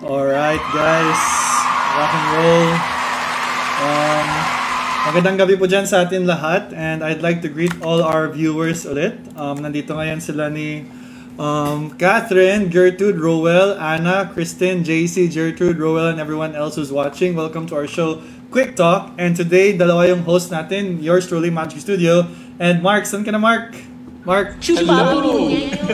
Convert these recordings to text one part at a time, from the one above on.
Alright guys, rock and roll. Um, magandang gabi po dyan sa atin lahat and I'd like to greet all our viewers ulit. Um, nandito ngayon sila ni um, Catherine, Gertrude, Rowell, Anna, Kristen, JC, Gertrude, Rowell, and everyone else who's watching. Welcome to our show, Quick Talk. And today, dalawa yung host natin, yours truly, Magic Studio. And Mark, saan ka na Mark? Mark? Hello!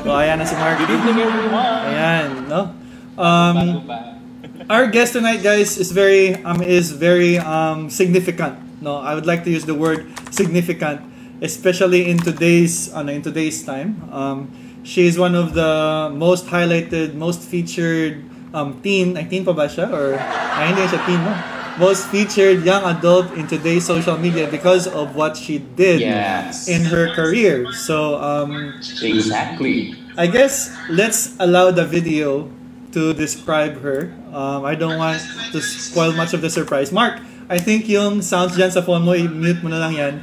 Oh, ayan na si Mark. Good evening everyone! Ayan, no? Um, our guest tonight, guys, is very um is very um significant. No, I would like to use the word significant, especially in today's ano, in today's time. Um, she is one of the most highlighted, most featured um teen. Ay, teen pa ba siya? Or ay, hindi siya teen, no? Most featured young adult in today's social media because of what she did Yes. in her career. So um, Exactly. I guess let's allow the video to describe her. Um, I don't want to spoil much of the surprise. Mark, I think yung sounds dyan sa phone mo, i-mute mo na lang yan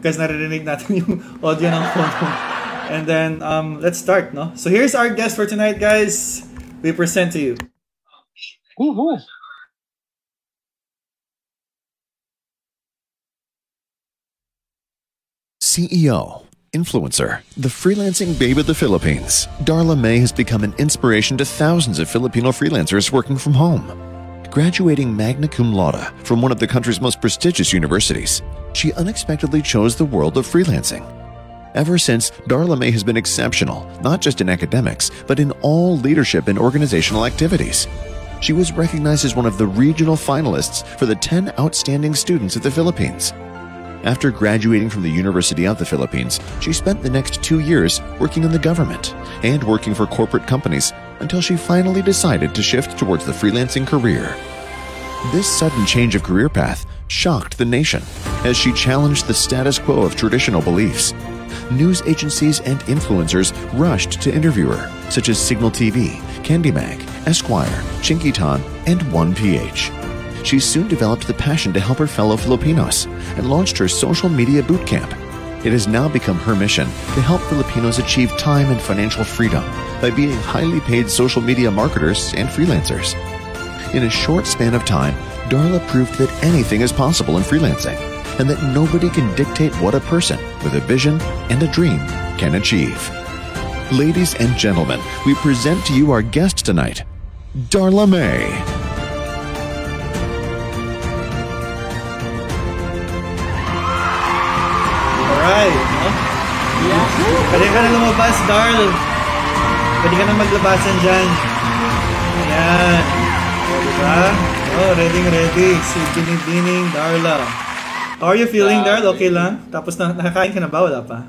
kasi naririnig natin yung audio ng phone mo. And then, um, let's start, no? So here's our guest for tonight, guys. We present to you. Woohoo! CEO, influencer, the freelancing babe of the Philippines, Darla May has become an inspiration to thousands of Filipino freelancers working from home. Graduating magna cum laude from one of the country's most prestigious universities, she unexpectedly chose the world of freelancing. Ever since, Darla May has been exceptional, not just in academics, but in all leadership and organizational activities. She was recognized as one of the regional finalists for the 10 outstanding students of the Philippines. After graduating from the University of the Philippines, she spent the next two years working in the government and working for corporate companies until she finally decided to shift towards the freelancing career. This sudden change of career path shocked the nation as she challenged the status quo of traditional beliefs. News agencies and influencers rushed to interview her, such as Signal TV, Candy Mag, Esquire, Chinkitan, and 1PH. She soon developed the passion to help her fellow Filipinos and launched her social media boot camp. It has now become her mission to help Filipinos achieve time and financial freedom by being highly paid social media marketers and freelancers. In a short span of time, Darla proved that anything is possible in freelancing and that nobody can dictate what a person with a vision and a dream can achieve. Ladies and gentlemen, we present to you our guest tonight, Darla May. Pwede ka na lumabas, Darl. Pwede ka na maglabasan dyan. Ayan. Diba? Oh, ready, ready. Si Binibining Darla. How are you feeling, Darl? Okay lang? Tapos na, nakakain ka na ba? Wala pa?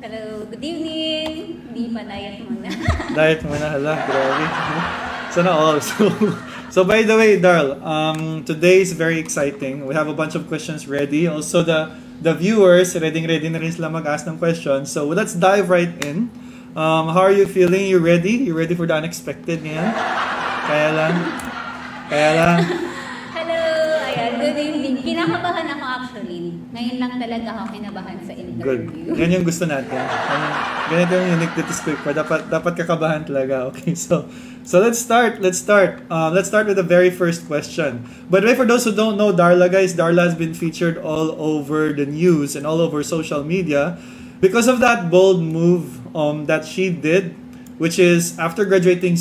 Hello, good evening. Hindi pa diet muna. Diet mo na, hala. Grabe. Sana all. So, so by the way, Darl, um, today is very exciting. We have a bunch of questions ready. Also, the the viewers, ready ready na rin sila mag-ask ng questions. So, let's dive right in. Um, how are you feeling? You ready? You ready for the unexpected ngayon? Kaya lang? Kaya lang? Hello, ayan, good evening. Kinakabahan ako actually. Ngayon lang talaga ako kinabahan sa Good. interview. Yan yung gusto natin. Ganito yung unique dito sa Quick Dapat, dapat kakabahan talaga. Okay, so so let's start. Let's start. Uh, let's start with the very first question. Way, for those who don't know Darla, guys, Darla has been featured all over the news and all over social media because of that bold move um, that she did, which is after graduating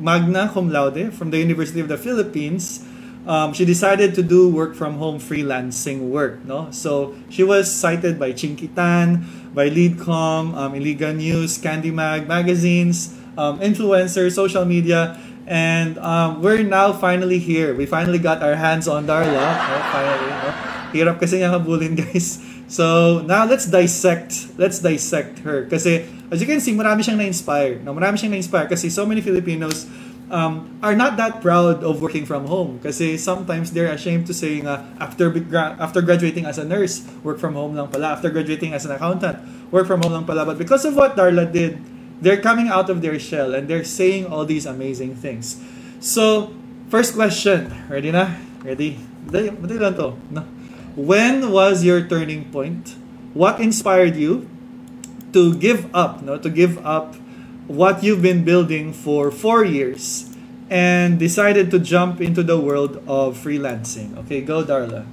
magna cum laude from the University of the Philippines, um, she decided to do work from home freelancing work. No, so she was cited by Chinkitan, by Leadcom, um, News, Candy Mag magazines, um, influencers, social media, and um, we're now finally here. We finally got our hands on Darla. Finally, no? Hirap kasi niya habulin, guys. So, now let's dissect. Let's dissect her. Kasi, as you can see, marami siyang na-inspire. No, marami siyang na-inspire so many Filipinos um, are not that proud of working from home. Kasi sometimes they're ashamed to say nga, after, gra- after graduating as a nurse, work from home lang pala. After graduating as an accountant, work from home lang pala. But because of what Darla did, they're coming out of their shell and they're saying all these amazing things. So, first question. Ready na? Ready? To. No. When was your turning point? What inspired you to give up, no, to give up what you've been building for four years and decided to jump into the world of freelancing. Okay, go Darla.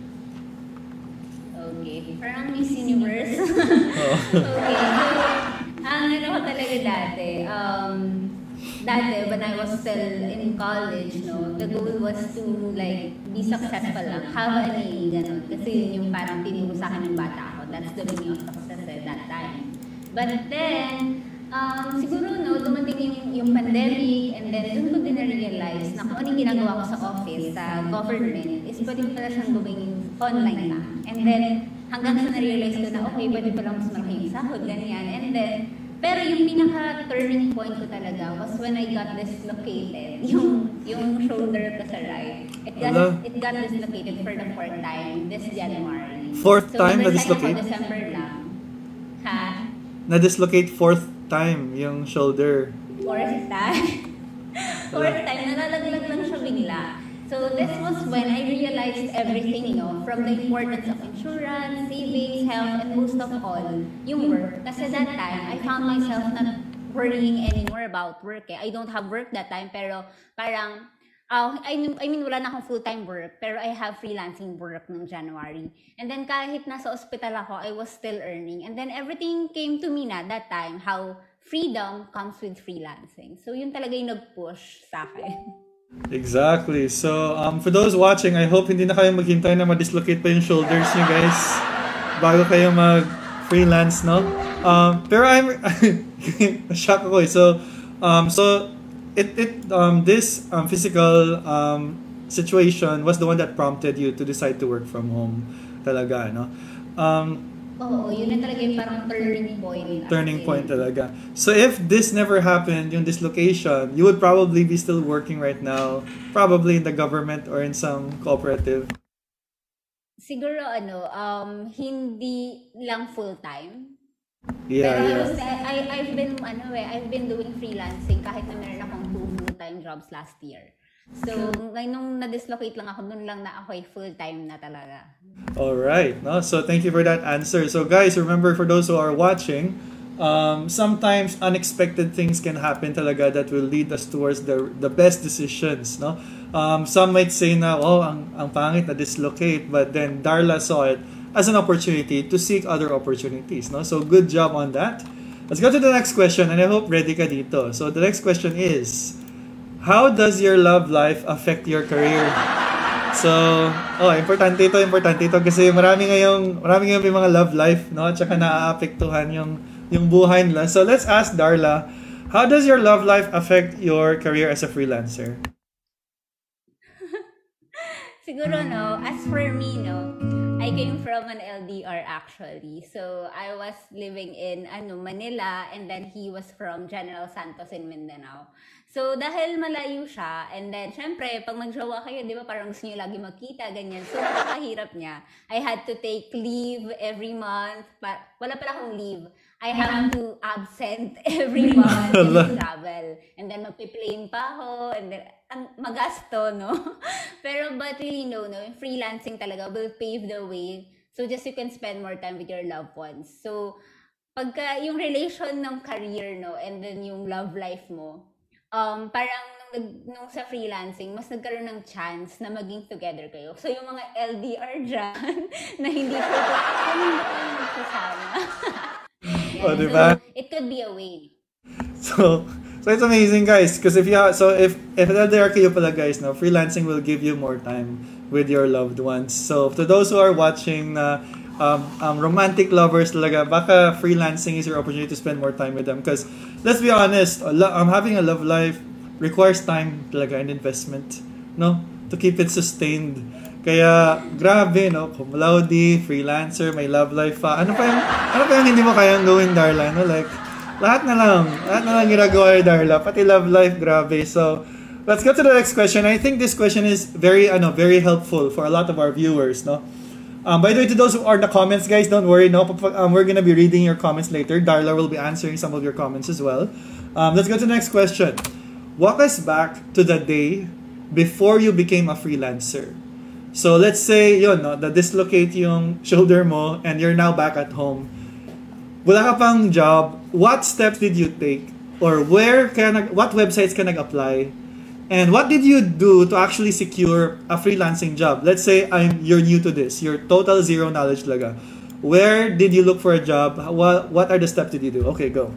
Okay. Parang Miss Universe. Oh. okay. So, ang ano ko talaga dati, um, dati when I was still in college, no, the goal was to like be successful lang, have an A, ganun. Kasi yun yung parang tinuro sa akin ng bata ako. That's the meaning of success at that time. But then, um, siguro no, dumating yung, yung pandemic and then doon ko din na-realize na kung anong ginagawa ko sa office, sa government, is pwede pala siyang gawing online na. And then, hanggang sa na-realize ko na, okay, pwede pala mas malaki yung sahod, ganyan. And then, pero yung pinaka-turning point ko talaga was when I got dislocated, yung yung shoulder ko sa right. It got, Ala. it got dislocated for the fourth time this January. Fourth so, time na-dislocate? December lang. Ha? Na-dislocate fourth time yung shoulder. Fourth time. Fourth time, nalalaglag lang siya bigla. So this was when I realized everything, no? From the importance of insurance, savings, health, and most of all, yung work. Kasi that time, I found myself not worrying anymore about work. Eh. I don't have work that time, pero parang, uh, I, mean, I mean, wala na akong full-time work, pero I have freelancing work nung January. And then kahit nasa ospital ako, I was still earning. And then everything came to me na that time, how freedom comes with freelancing. So yun talaga yung nag-push sa akin. Exactly. So, um, for those watching, I hope hindi na kayo maghintay na ma-dislocate pa yung shoulders niyo, guys. Bago kayo mag-freelance, no? Um, pero I'm... shock ako eh. So, um, so it, it, um, this um, physical um, situation was the one that prompted you to decide to work from home talaga, no? Um, Oo, yun na talaga yung parang turning point. turning point talaga. So if this never happened, yung dislocation, you would probably be still working right now, probably in the government or in some cooperative. Siguro ano, um, hindi lang full-time. Yeah, Pero yeah. was, I, I've been, ano eh, I've been doing freelancing kahit na meron akong two full-time jobs last year. So, ngayon nung na-dislocate lang ako, dun lang na ako eh, full-time na talaga. All right. No? So thank you for that answer. So guys, remember for those who are watching, um, sometimes unexpected things can happen talaga that will lead us towards the the best decisions, no? Um, some might say na, oh, ang, ang pangit na dislocate, but then Darla saw it as an opportunity to seek other opportunities, no? So good job on that. Let's go to the next question, and I hope ready ka dito. So the next question is, how does your love life affect your career? So, oh, importante ito, importante ito kasi marami ngayong, marami ngayong may mga love life, no? At saka naaapektuhan yung, yung buhay nila. So, let's ask Darla, how does your love life affect your career as a freelancer? Siguro, no, as for me, no, I came from an LDR actually. So, I was living in ano, Manila and then he was from General Santos in Mindanao. So, dahil malayo siya, and then, syempre, pag magjowa kayo, di ba, parang gusto niyo lagi magkita, ganyan. So, napakahirap niya. I had to take leave every month. Pa- wala pala akong leave. I have to absent every month and travel. And then, magpi-plane pa ako, and then, ang magasto, no? Pero, but really, no, no, freelancing talaga will pave the way so just you can spend more time with your loved ones. So, pagka yung relation ng career, no, and then yung love life mo, um, parang nung, nung sa freelancing, mas nagkaroon ng chance na maging together kayo. So, yung mga LDR dyan, na hindi po, ano magsasama? Oh, di ba? So, it could be a way. So, so it's amazing, guys. Because if you ha- so if if LDR kayo pala, guys, no, freelancing will give you more time with your loved ones. So to those who are watching na um, um, romantic lovers talaga, baka freelancing is your opportunity to spend more time with them. Because let's be honest, lo- um, having a love life requires time talaga and investment, no, to keep it sustained. Kaya, grabe, no? Cum laude, freelancer, may love life pa. Ano pa yung, ano pa yung hindi mo kayang gawin, Darla? No? Like, lahat na lang. Lahat na lang ginagawa ni Darla. Pati love life, grabe. So, let's go to the next question. I think this question is very, ano, very helpful for a lot of our viewers, no? Um, by the way, to those who are in the comments, guys, don't worry, no? Um, we're gonna be reading your comments later. Darla will be answering some of your comments as well. Um, let's go to the next question. Walk us back to the day before you became a freelancer. So let's say, yun, no, na dislocate yung shoulder mo and you're now back at home. Wala ka pang job. What steps did you take? Or where can nag, what websites can I apply? And what did you do to actually secure a freelancing job? Let's say I'm you're new to this. You're total zero knowledge laga. Where did you look for a job? What what are the steps did you do? Okay, go.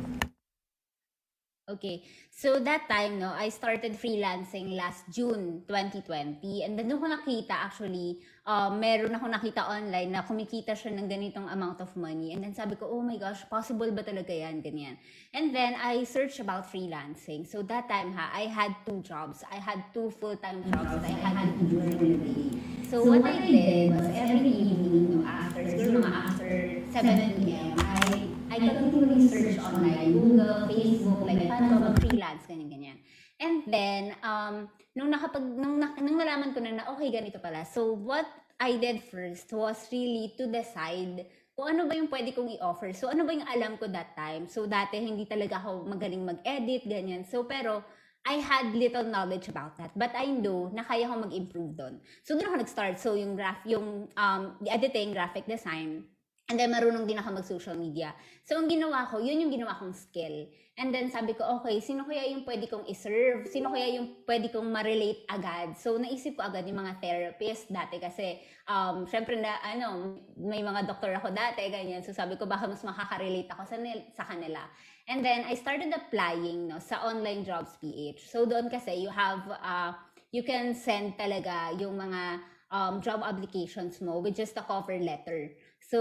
Okay. So that time, no, I started freelancing last June 2020. And then doon ko nakita actually, uh, meron ako nakita online na kumikita siya ng ganitong amount of money. And then sabi ko, oh my gosh, possible ba talaga yan? Ganyan. And then I searched about freelancing. So that time ha, I had two jobs. I had two full-time jobs that I had to do the day. So what I did was every evening, no, after, siguro mga after 7 p.m., I I continually search online, Google, Facebook, like paano mag-freelance, ganyan-ganyan. And then, um, nung nakapag, nung, nung nalaman ko na na, okay, ganito pala. So, what I did first was really to decide kung ano ba yung pwede kong i-offer. So, ano ba yung alam ko that time? So, dati hindi talaga ako magaling mag-edit, ganyan. So, pero, I had little knowledge about that. But I know na kaya ko mag-improve doon. So, doon ako nag-start. So, yung, graph, yung um, editing, graphic design, And then, marunong din ako mag-social media. So, ang ginawa ko, yun yung ginawa kong skill. And then, sabi ko, okay, sino kaya yung pwede kong iserve? Sino kaya yung pwede kong ma-relate agad? So, naisip ko agad yung mga therapist dati kasi, um, syempre na, ano, may mga doktor ako dati, ganyan. So, sabi ko, baka mas makaka-relate ako sa, sa kanila. And then, I started applying no, sa online jobs PH. So, doon kasi, you have, uh, you can send talaga yung mga um, job applications mo with just a cover letter. So,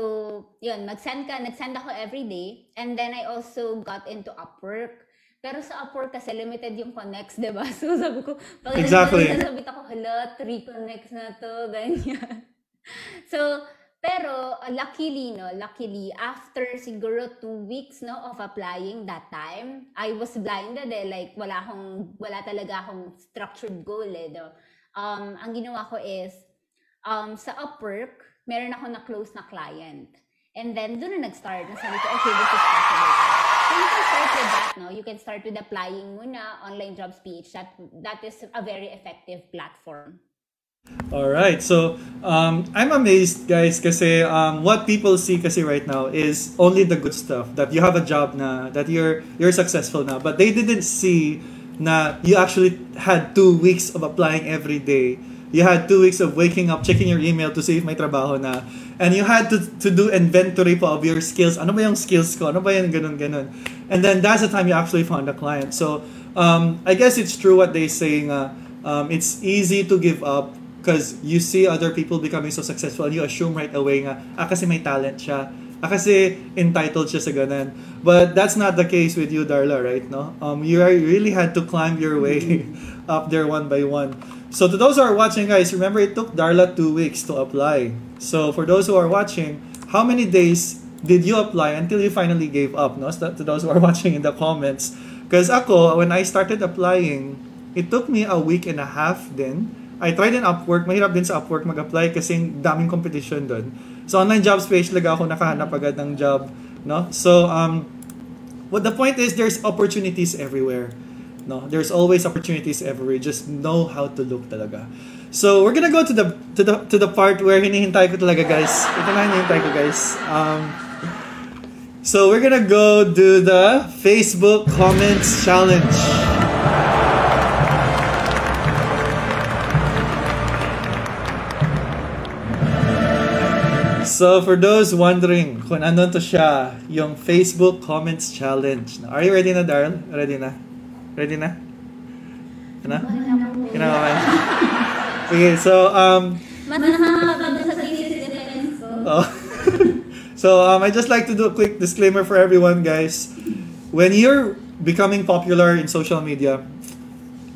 yun, mag-send ka, nag-send ako every day. And then I also got into Upwork. Pero sa Upwork kasi limited yung connects, di ba? So sabi ko, pag exactly. sabi ko, hala, three connects na to, ganyan. so, pero uh, luckily, no, luckily, after siguro two weeks, no, of applying that time, I was blinded eh, like wala akong, wala talaga akong structured goal eh, no. Um, ang ginawa ko is, um, sa Upwork, meron ako na close na client. And then, doon na nag-start. Na sabi ko, okay, this is possible. So, you can start with that, no? You can start with applying muna online jobs PH. That, that is a very effective platform. All right. So, um, I'm amazed, guys, kasi um, what people see kasi right now is only the good stuff. That you have a job na, that you're, you're successful na. But they didn't see na you actually had two weeks of applying every day You had two weeks of waking up, checking your email to see if may trabaho na. And you had to, to do inventory po of your skills. Ano ba yung skills ko? Ano ba yung ganun, ganun? And then that's the time you actually found a client. So, um, I guess it's true what they say nga, um, it's easy to give up because you see other people becoming so successful and you assume right away nga, ah, kasi may talent siya. Ah, kasi entitled siya sa ganun. But that's not the case with you, Darla, right? No? Um, you, are, you really had to climb your way up there one by one. So to those who are watching, guys, remember it took Darla two weeks to apply. So for those who are watching, how many days did you apply until you finally gave up? No, so to those who are watching in the comments, because ako when I started applying, it took me a week and a half. Then I tried in Upwork. Mahirap din sa Upwork mag-apply kasi daming competition doon. So online jobs page talaga ako nakahanap agad ng job. No, so um, what the point is, there's opportunities everywhere. No, there's always opportunities everywhere. Just know how to look talaga. So we're gonna go to the to the to the part where hinihintay ko talaga guys. Ito na hinihintay ko guys. Um, so we're gonna go do the Facebook comments challenge. So for those wondering kung ano to siya, yung Facebook comments challenge. Are you ready na, Darl? Ready na? Ready na? Ano? Kinakabahan? okay, so, um... Mas sa thesis defense ko. Oh. so, um, I just like to do a quick disclaimer for everyone, guys. When you're becoming popular in social media,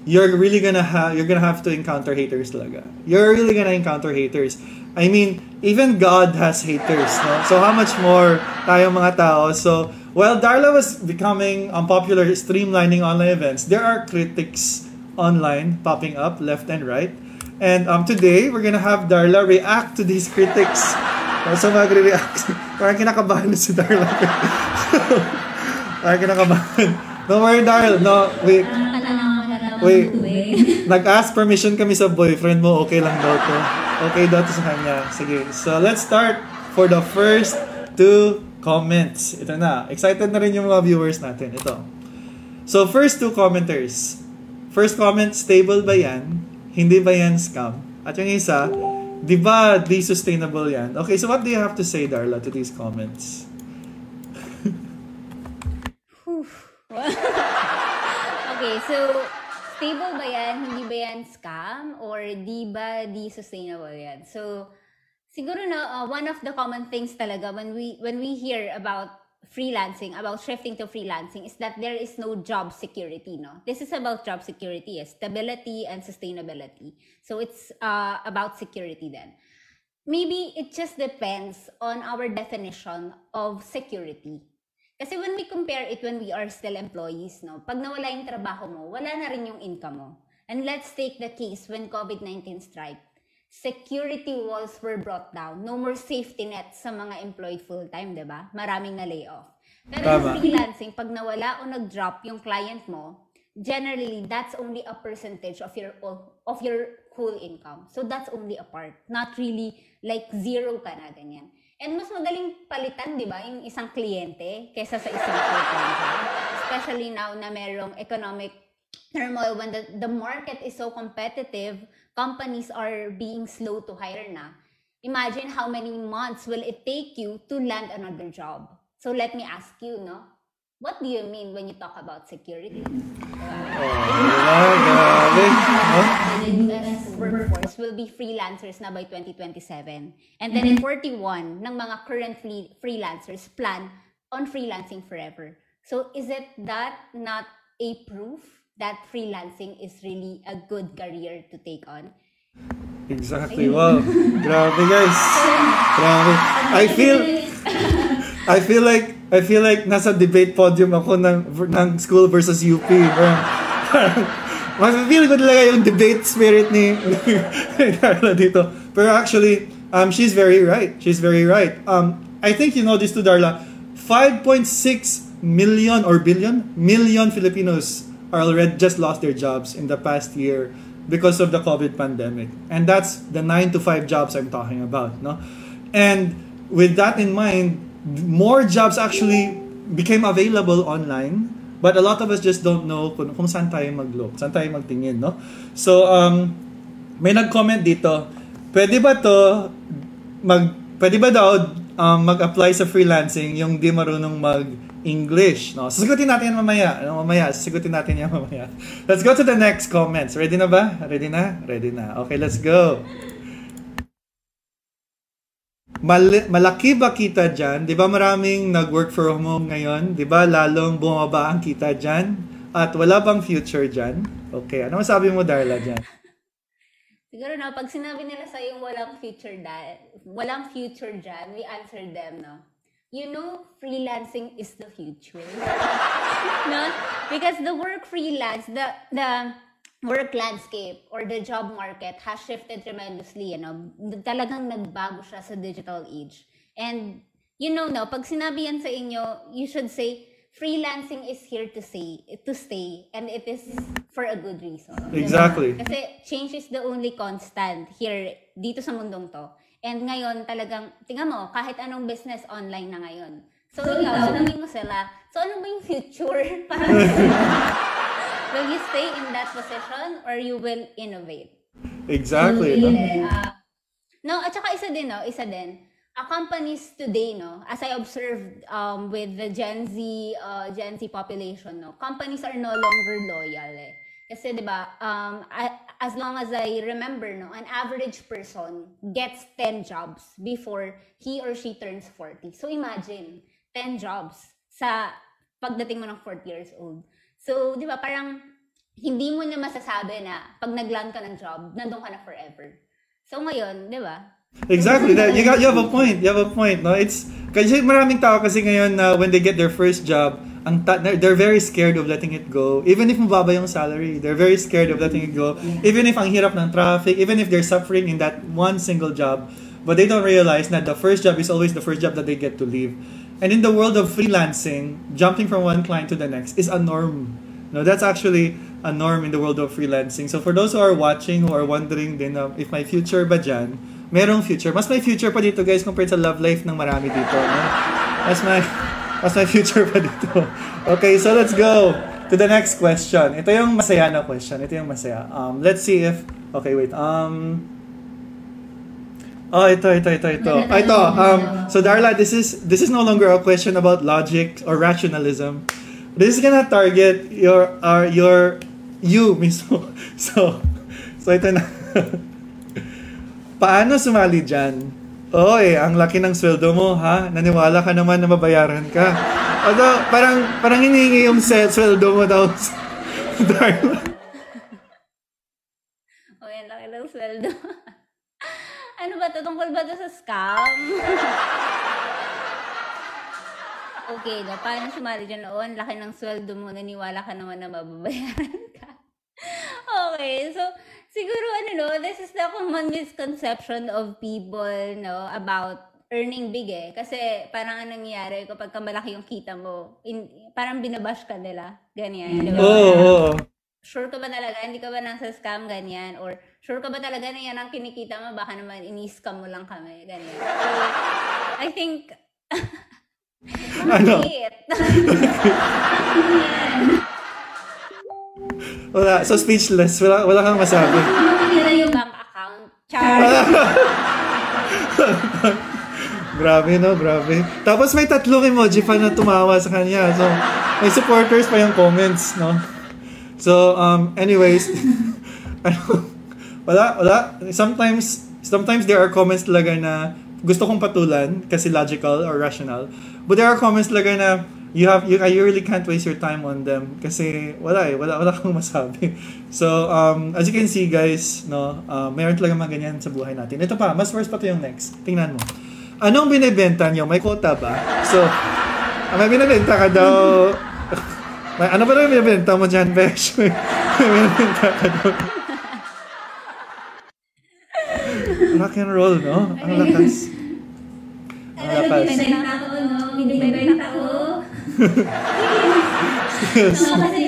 you're really gonna have you're gonna have to encounter haters talaga. You're really gonna encounter haters. I mean, even God has haters, no? So how much more tayo mga tao? So while Darla was becoming unpopular, streamlining online events, there are critics online popping up left and right. And um, today, we're gonna have Darla react to these critics. So magre-react. Parang kinakabahan na si Darla. Parang kinakabahan. Don't worry, Darla. No, wait. Wait. Nag-ask permission kami sa boyfriend mo. Okay lang daw to. Okay daw to sa kanya. Sige. So, let's start for the first two comments. Ito na. Excited na rin yung mga viewers natin. Ito. So, first two commenters. first comment, stable ba yan? Hindi ba yan scam? At yung isa, di ba di sustainable yan? Okay, so what do you have to say, Darla, to these comments? okay, so stable ba yan? Hindi ba yan scam? Or di ba di sustainable yan? So, siguro na uh, one of the common things talaga when we when we hear about freelancing, about shifting to freelancing is that there is no job security, no? This is about job security, yes, stability and sustainability. So it's uh, about security then. Maybe it just depends on our definition of security. Kasi when we compare it when we are still employees, no, pag nawala yung trabaho mo, wala na rin yung income mo. And let's take the case when COVID-19 strike. Security walls were brought down. No more safety net sa mga employed full-time, di ba? Maraming na layoff. Pero Tama. yung freelancing, pag nawala o nag-drop yung client mo, generally, that's only a percentage of your of your whole income. So that's only a part. Not really like zero ka na, ganyan. And mas madaling palitan, di ba, yung isang kliyente kaysa sa isang full-time job. Especially now na merong economic turmoil when the, the market is so competitive, companies are being slow to hire na. Imagine how many months will it take you to land another job. So let me ask you, no? What do you mean when you talk about security? No? The workforce will be freelancers na by 2027. And then 41 ng mga current free- freelancers plan on freelancing forever. So is it that not a proof that freelancing is really a good career to take on? Exactly. Wow. Grabe, guys. Grabe. I feel I feel like I feel like nasa debate podium ako ng ng school versus UP. Parang, parang, mas feel ko talaga yung debate spirit ni ni Carla dito. Pero actually, um, she's very right. She's very right. Um, I think you know this too, Darla. 5.6 million or billion million Filipinos are already just lost their jobs in the past year because of the COVID pandemic. And that's the 9 to 5 jobs I'm talking about, no? And with that in mind, more jobs actually became available online, but a lot of us just don't know kung, kung saan tayo mag-look, saan tayo magtingin, no? So, um, may nag-comment dito, pwede ba to mag pwede ba daw um, mag-apply sa freelancing yung di marunong mag-English, no? Sasagutin natin yan mamaya. Ano, mamaya, sasagutin natin yan mamaya. Let's go to the next comments. Ready na ba? Ready na? Ready na. Okay, let's go. Mal- malaki ba kita dyan? Di ba maraming nag-work from home ngayon? Di ba lalong bumaba ang kita dyan? At wala bang future dyan? Okay, ano masabi mo, Darla, dyan? Siguro na, pag sinabi nila sa yung walang future dyan, walang future dyan, we answer them, no? You know, freelancing is the future. no? Because the work freelance, the, the work landscape or the job market has shifted tremendously, you know? Talagang nagbago siya sa digital age. And, you know, no, pag sinabi yan sa inyo, you should say, freelancing is here to stay, to stay, and it is for a good reason. Diba? Exactly. Kasi change is the only constant here, dito sa mundong to. And ngayon talagang, tingnan mo, kahit anong business online na ngayon. So, ikaw, tanongin mo sila, so ano ba yung future? Para will you stay in that position or you will innovate? Exactly. no? Uh, no, at saka isa din, no, isa din. Uh, companies today, no, as I observed um, with the Gen Z, uh, Gen Z population, no, companies are no longer loyal, eh. Kasi, di ba, um, as long as I remember, no, an average person gets 10 jobs before he or she turns 40. So, imagine, 10 jobs sa pagdating mo ng 40 years old. So, di ba, parang hindi mo na masasabi na pag nag-land ka ng job, nandun ka na forever. So, ngayon, di ba, Exactly. That, you got you have a point. You have a point. No, it's kasi maraming tao kasi ngayon na when they get their first job, ang ta- they're very scared of letting it go. Even if mababa yung salary, they're very scared of letting it go. Even if ang hirap ng traffic, even if they're suffering in that one single job, but they don't realize that the first job is always the first job that they get to leave. And in the world of freelancing, jumping from one client to the next is a norm. No, that's actually a norm in the world of freelancing. So for those who are watching, who are wondering din um, if my future ba dyan, merong future. Mas may future pa dito guys compared sa love life ng marami dito. No? Mas may, mas may future pa dito. Okay, so let's go to the next question. Ito yung masaya na question. Ito yung masaya. Um, let's see if... Okay, wait. Um, Oh, ito, ito, ito, ito. Ah, ito. Um, so Darla, this is this is no longer a question about logic or rationalism. This is gonna target your uh, your you mismo. So, so ito na. Paano sumali dyan? Oo eh, ang laki ng sweldo mo, ha? Naniwala ka naman na mabayaran ka. Although, parang, parang hinihingi yung sweldo mo daw. Darla. O yan, laki ng sweldo. ano ba to? Tungkol ba to sa scam? okay, no? Paano sumali dyan noon? Laki ng sweldo mo, naniwala ka naman na mababayaran ka. okay, so, siguro ano no, this is the common misconception of people, no, about earning big eh. Kasi parang anong nangyayari kapag ka malaki yung kita mo, in, parang binabash ka nila. Ganyan. di ba? Oo, oo, oo. sure ka ba talaga, hindi ka ba nasa scam, ganyan? Or sure ka ba talaga na yan ang kinikita mo, baka naman ini-scam mo lang kami, ganyan. So, I think, Ano? Bakit? Wala. So speechless. Wala, wala kang masabi. Nila yung bank account. Char. Grabe, no? Grabe. Tapos may tatlong emoji pa na tumawa sa kanya. So, may supporters pa yung comments, no? So, um, anyways, ano, wala, wala. Sometimes, sometimes there are comments talaga na gusto kong patulan kasi logical or rational. But there are comments talaga na you have you, you really can't waste your time on them kasi wala eh wala wala kang masabi. So um as you can see guys no uh, mayroon talaga mga ganyan sa buhay natin. Ito pa mas worse pa to yung next. Tingnan mo. Anong binebenta nyo may quota ba? So ah, may binebenta ka daw. May, ano ba daw yung binebenta mo dyan besh? May binebenta ka daw. Rock and roll no? Ang lakas. Ang lakas. Binibenta ako. Yes. No, kasi,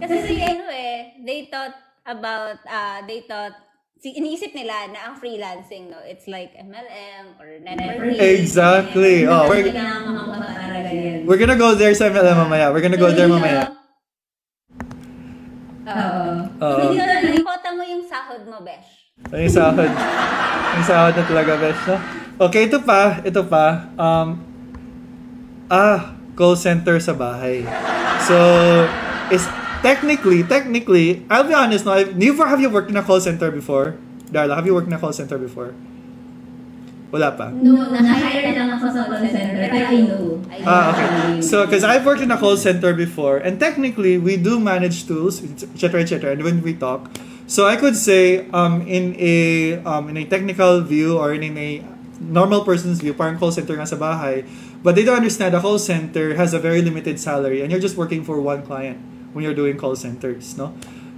kasi si ano eh, they thought about, uh, they thought, si, iniisip nila na ang freelancing, no? It's like MLM or networking. Exactly. Oh, we're-. We're gonna go there sa MLM mamaya. We're gonna go there mamaya. Oo. Oo. Hindi na lang, kota mo yung sahod mo, Besh. May sahod. May sahod na talaga, besh, no? Okay, ito pa. Ito pa. Um, ah, call center sa bahay. So, is technically, technically, I'll be honest, no? I've, never have you worked in a call center before? Darla, have you worked in a call center before? Wala pa. No, na-hire lang ako sa call center. Pero I know. I know. Ah, okay. So, because I've worked in a call center before, and technically, we do manage tools, etc., etc., and when we talk, so I could say, um, in a um, in a technical view or in a normal person's view, parang call center nga sa bahay, but they don't understand a call center has a very limited salary, and you're just working for one client when you're doing call centers, no?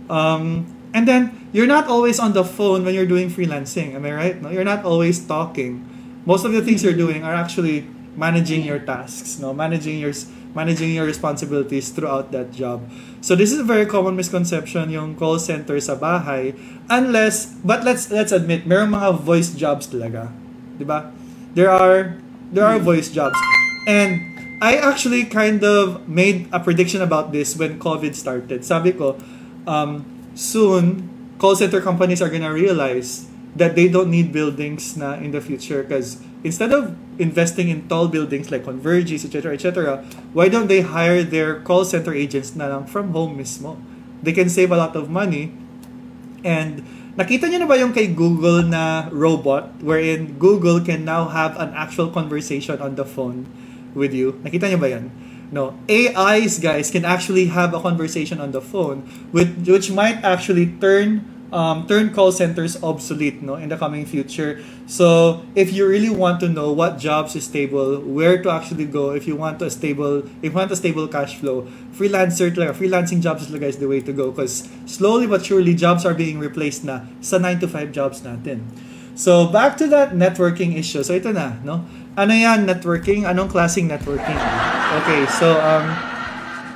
Um, and then you're not always on the phone when you're doing freelancing. Am I right? No, you're not always talking. Most of the things you're doing are actually managing your tasks, no, managing your managing your responsibilities throughout that job. So this is a very common misconception yung call center sa bahay unless but let's let's admit merong mga voice jobs talaga. 'Di ba? There are there are voice jobs. And I actually kind of made a prediction about this when COVID started. Sabi ko, um, soon call center companies are gonna realize that they don't need buildings na in the future because instead of investing in tall buildings like Convergys, etc., etc., why don't they hire their call center agents na lang from home mismo? They can save a lot of money. And nakita niyo na ba yung kay Google na robot wherein Google can now have an actual conversation on the phone with you? Nakita niyo ba yan? No. AIs, guys, can actually have a conversation on the phone with, which might actually turn um, turn call centers obsolete no in the coming future. So if you really want to know what jobs is stable, where to actually go, if you want a stable, if you want a stable cash flow, freelancer talaga, freelancing jobs talaga is the way to go because slowly but surely jobs are being replaced na sa 9 to 5 jobs natin. So back to that networking issue. So ito na, no? Ano yan networking? Anong klaseng networking? Okay, so um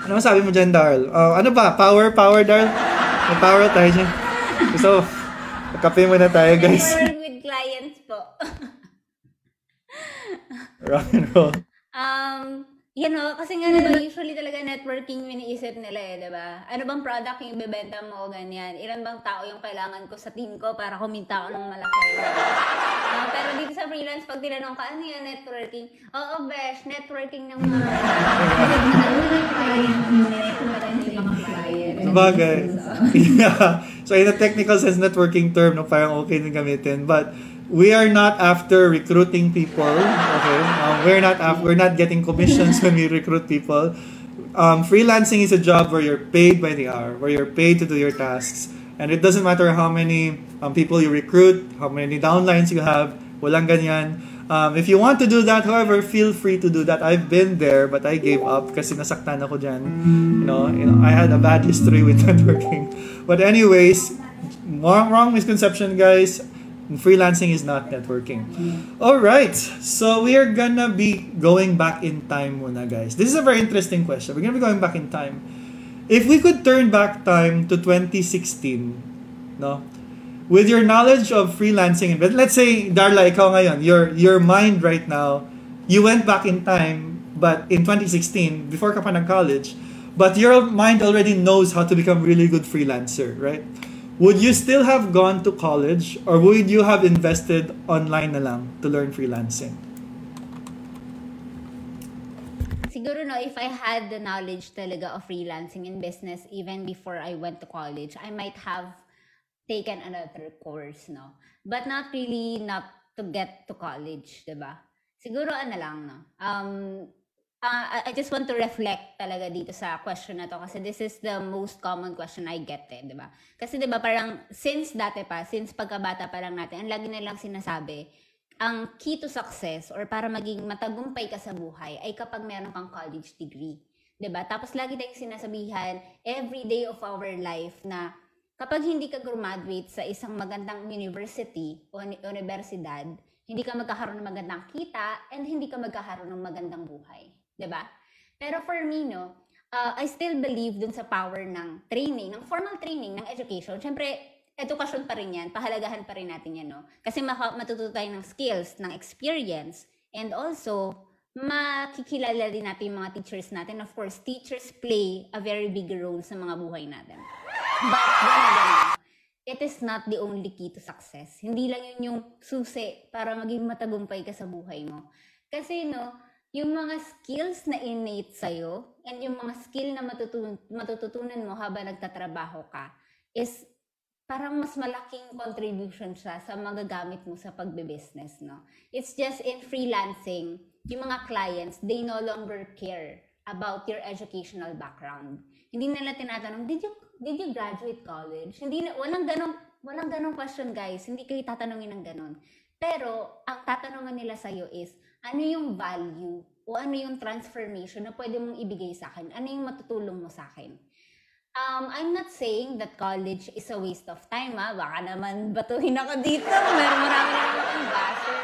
ano masabi mo dyan, Darl? Uh, ano ba? Power, power, Darl? May power tayo dyan. So, kape muna tayo, guys. Network with clients po. Rock and roll. um, You know, kasi nga diba, usually talaga networking yung iniisip nila eh, diba? Ano bang product yung ibebenta mo, ganyan? Ilan bang tao yung kailangan ko sa team ko para kumita ako ng malaki? No, pero dito sa freelance, pag tinanong ka, ano yan, networking? Oo, besh, networking ng mga... Sabagay. yeah. So in a technical sense, networking term, no, parang okay din gamitin. But we are not after recruiting people. Okay, um, we're not af- we're not getting commissions when we recruit people. Um, freelancing is a job where you're paid by the hour, where you're paid to do your tasks, and it doesn't matter how many um, people you recruit, how many downlines you have. Walang ganyan. Um, if you want to do that, however, feel free to do that. I've been there, but I gave up kasi nasaktan ako dyan. You know, you know, I had a bad history with networking. But anyways, wrong, wrong misconception, guys. Freelancing is not networking. All right, so we are gonna be going back in time muna, guys. This is a very interesting question. We're gonna be going back in time. If we could turn back time to 2016, no? With your knowledge of freelancing, but let's say Darla, ikaw ngayon, your your mind right now, you went back in time, but in 2016, before ka pa nag-college, but your mind already knows how to become really good freelancer, right? Would you still have gone to college or would you have invested online na lang to learn freelancing? Siguro no, if I had the knowledge talaga of freelancing in business even before I went to college, I might have taken another course, no? But not really not to get to college, 'di ba? Siguro ano lang, no? Um, uh, I just want to reflect talaga dito sa question na to kasi this is the most common question I get eh, 'di ba? Kasi 'di ba parang since dati pa, since pagkabata pa lang natin, ang lagi nilang sinasabi, ang key to success or para maging matagumpay ka sa buhay ay kapag meron kang college degree. 'Di ba? Tapos lagi tayong sinasabihan every day of our life na kapag hindi ka graduate sa isang magandang university o uni- universidad, hindi ka magkakaroon ng magandang kita and hindi ka magkakaroon ng magandang buhay. 'Di ba? Pero for me, no, uh, I still believe dun sa power ng training, ng formal training, ng education. Siyempre, edukasyon pa rin yan, pahalagahan pa rin natin yan, no? Kasi matututo tayo ng skills, ng experience, and also, makikilala din natin yung mga teachers natin. Of course, teachers play a very big role sa mga buhay natin. But, it is not the only key to success. Hindi lang yun yung susi para maging matagumpay ka sa buhay mo. Kasi, no, yung mga skills na innate sa'yo and yung mga skill na matutun- matututunan mo habang nagtatrabaho ka is parang mas malaking contribution siya sa magagamit mo sa pagbe-business, no? It's just in freelancing, yung mga clients, they no longer care about your educational background. Hindi nila tinatanong, did you did you graduate college? Hindi na, walang ganong walang ganong question, guys. Hindi kayo tatanungin ng ganon. Pero ang tatanungan nila sa iyo is, ano yung value o ano yung transformation na pwede mong ibigay sa akin? Ano yung matutulong mo sa akin? Um, I'm not saying that college is a waste of time, ha? Baka naman batuhin ako dito. Meron marami na akong basher.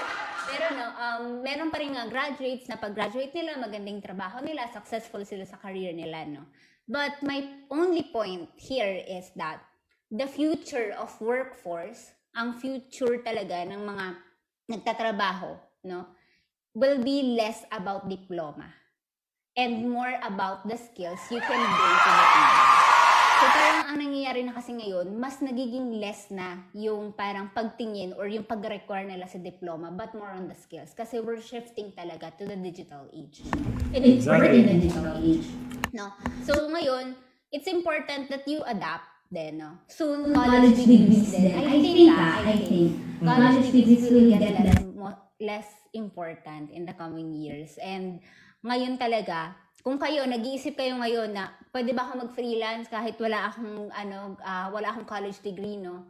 Pero no, um, meron pa rin nga graduates na pag-graduate nila, magandang trabaho nila, successful sila sa career nila, no? But my only point here is that the future of workforce, ang future talaga ng mga nagtatrabaho, no, will be less about diploma and more about the skills you can bring to the table. So parang ang nangyayari na kasi ngayon, mas nagiging less na yung parang pagtingin or yung pag-require nila sa diploma but more on the skills. Kasi we're shifting talaga to the digital age. It is Exactly. in the digital age. No? So ngayon, it's important that you adapt then, no? Soon, College degrees din. I think, ah, I think. College degrees will get less. mo- less important in the coming years. And ngayon talaga, kung kayo, nag-iisip kayo ngayon na pwede ba ako mag-freelance kahit wala akong, ano, ah, wala akong college degree, no?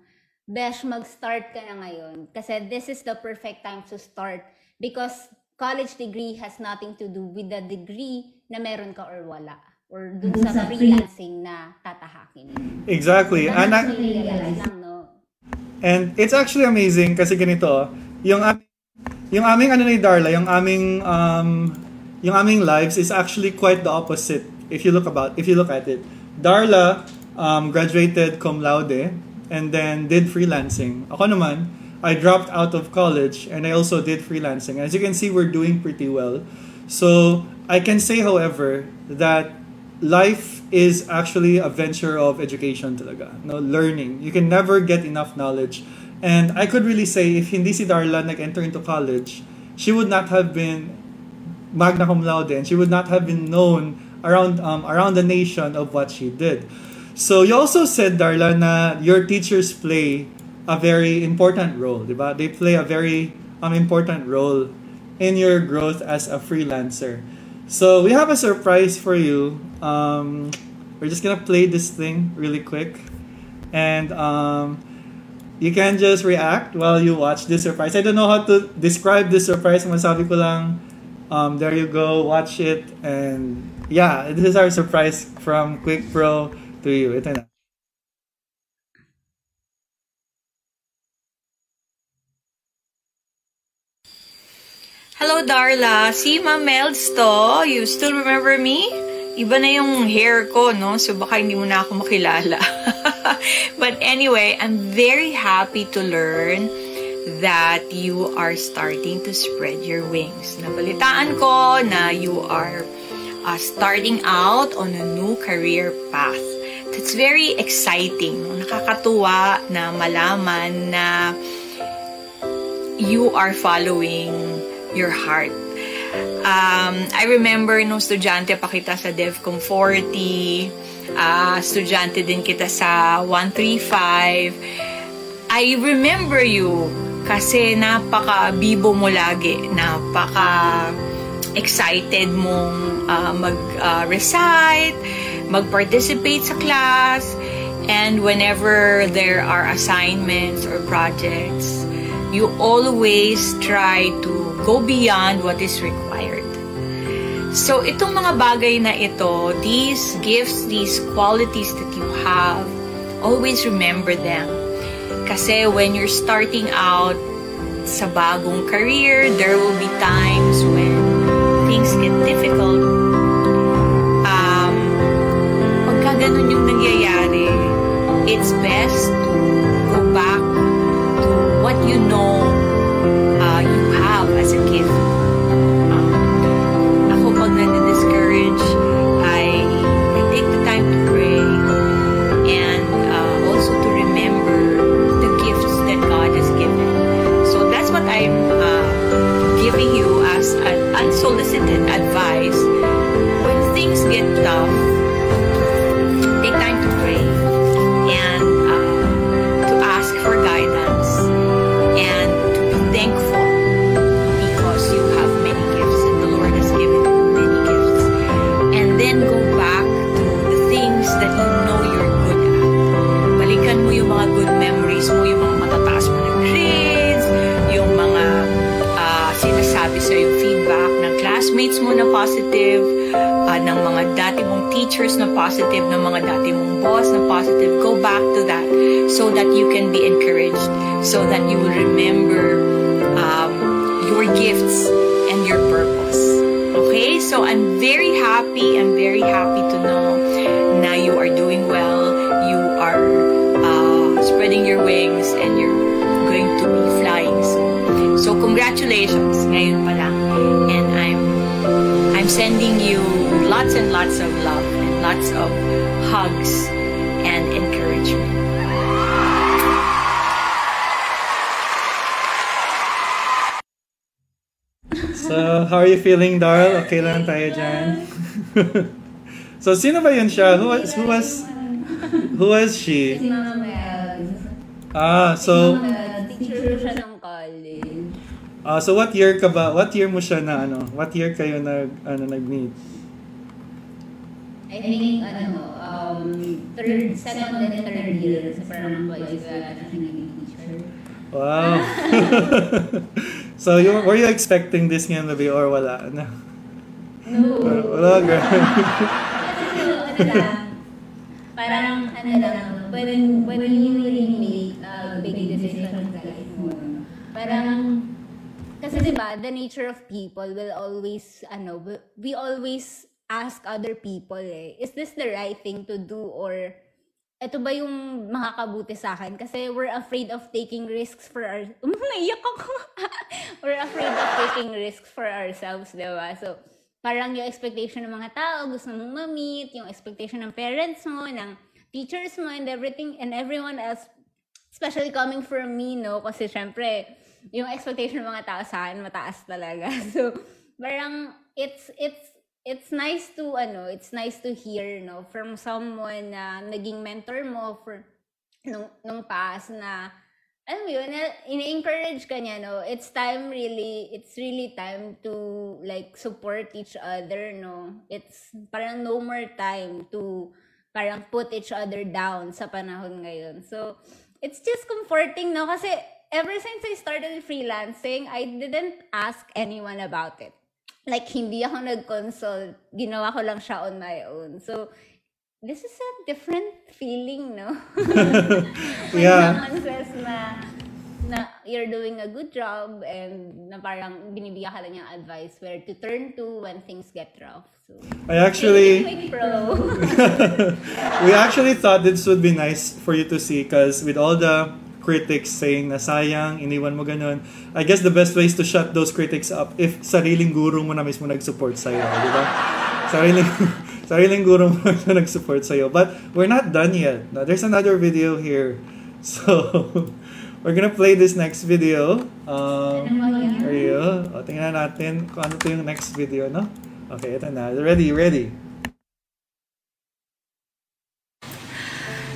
Besh, mag-start ka na ngayon. Kasi this is the perfect time to start because college degree has nothing to do with the degree na meron ka or wala. Or dun sa freelancing na tatahakin. Exactly. And. Lang, no? and it's actually amazing kasi ganito, yung aming, yung aming ano ni Darla, yung aming um, yung aming lives is actually quite the opposite if you look about if you look at it. Darla um, graduated cum laude and then did freelancing. Ako naman, I dropped out of college and I also did freelancing. As you can see, we're doing pretty well. So, I can say, however, that life is actually a venture of education talaga. No, learning. You can never get enough knowledge. And I could really say, if hindi si Darla nag-enter into college, she would not have been magna cum laude and she would not have been known around um, around the nation of what she did. So you also said, Darla, na your teachers play a very important role, di ba? They play a very um, important role in your growth as a freelancer. So we have a surprise for you. Um, we're just gonna play this thing really quick, and um, you can just react while you watch this surprise. I don't know how to describe this surprise. Masabi ko lang, um, there you go, watch it, and yeah, this is our surprise from Quick Pro to you. Ito na. Hello, Darla. Si Ma'am Melds to. You still remember me? Iba na yung hair ko, no? So baka hindi mo na ako makilala. But anyway, I'm very happy to learn that you are starting to spread your wings. Nabalitaan ko na you are uh, starting out on a new career path. That's very exciting. no? Nakakatuwa na malaman na you are following your heart. Um, I remember nung estudyante pa kita sa DevCom 40, ah, estudyante din kita sa 135. I remember you kasi napaka-bibo mo lagi, napaka excited mong ah, mag-recite, mag-participate sa class, and whenever there are assignments or projects, you always try to go beyond what is required. So, itong mga bagay na ito, these gifts, these qualities that you have, always remember them. Kasi when you're starting out sa bagong career, there will be times when things get difficult. Um, pagka ganun yung nangyayari, it's best to happy. I'm very happy to know now you are doing well. You are uh, spreading your wings and you're going to be flying soon. So congratulations ngayon pa lang. And I'm I'm sending you lots and lots of love and lots of hugs and encouragement. So, how are you feeling, Darl? Okay lang tayo dyan. so, sino ba yun siya? Who was, who was, who was she? Si Mama. Ah, so, Uh, teacher siya ng college. ah, so what year ka ba? What year mo siya na ano? What year kayo nag, ano, nag-meet? I think, ano, um, third, second and third year. Sa parang ka na siya naging teacher. Wow. so, you, were you expecting this ngayon na or wala? No. No. Wala, girl. Kasi ano lang, parang ano lang, when, when you really make a big decision sa life mo, parang, kasi diba, the nature of people will always, ano, we always ask other people eh, is this the right thing to do or ito ba yung makakabuti sa akin? Kasi we're afraid of taking risks for our... Um, naiyak ako. we're afraid of taking risks for ourselves, di ba? So, parang yung expectation ng mga tao, gusto mong ma-meet, yung expectation ng parents mo, ng teachers mo, and everything, and everyone else, especially coming from me, no? Kasi syempre, yung expectation ng mga tao sa akin, mataas talaga. So, parang, it's, it's, it's nice to, ano, it's nice to hear, no, from someone na naging mentor mo for, nung, nung past na, alam mo yun, na- ini-encourage ka niya, no? It's time really, it's really time to like support each other, no? It's parang no more time to parang put each other down sa panahon ngayon. So, it's just comforting, no? Kasi ever since I started freelancing, I didn't ask anyone about it. Like, hindi ako nag-consult. Ginawa ko lang siya on my own. So, this is a different feeling, no? When Yeah. someone says na, na you're doing a good job and na parang binibigyan ka lang yung advice where to turn to when things get rough. So, I actually pro. we actually thought this would be nice for you to see because with all the critics saying na sayang, iniwan mo ganun, I guess the best way is to shut those critics up if sariling guro mo na mismo nag-support sa'yo, di ba? Sariling, sariling guro mo na nag-support sa'yo. But we're not done yet. No, there's another video here. So, we're gonna play this next video. Um, are you? O, tingnan natin kung ano to yung next video, no? Okay, ito na. Ready, ready.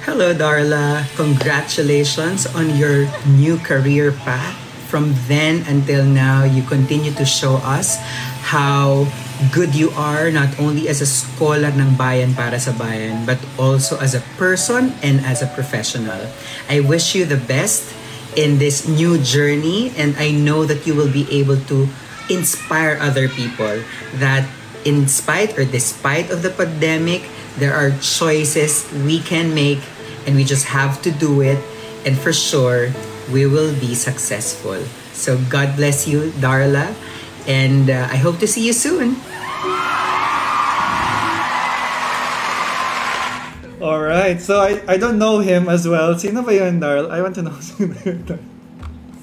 Hello, Darla. Congratulations on your new career path. From then until now, you continue to show us how good you are, not only as a scholar ng bayan para sa bayan, but also as a person and as a professional. I wish you the best in this new journey, and I know that you will be able to inspire other people that in spite or despite of the pandemic, there are choices we can make and we just have to do it. And for sure, we will be successful. So God bless you, Darla. And uh, I hope to see you soon. Alright, so I, I don't know him as well. Sino ba yun, Darl? I want to know sino yun.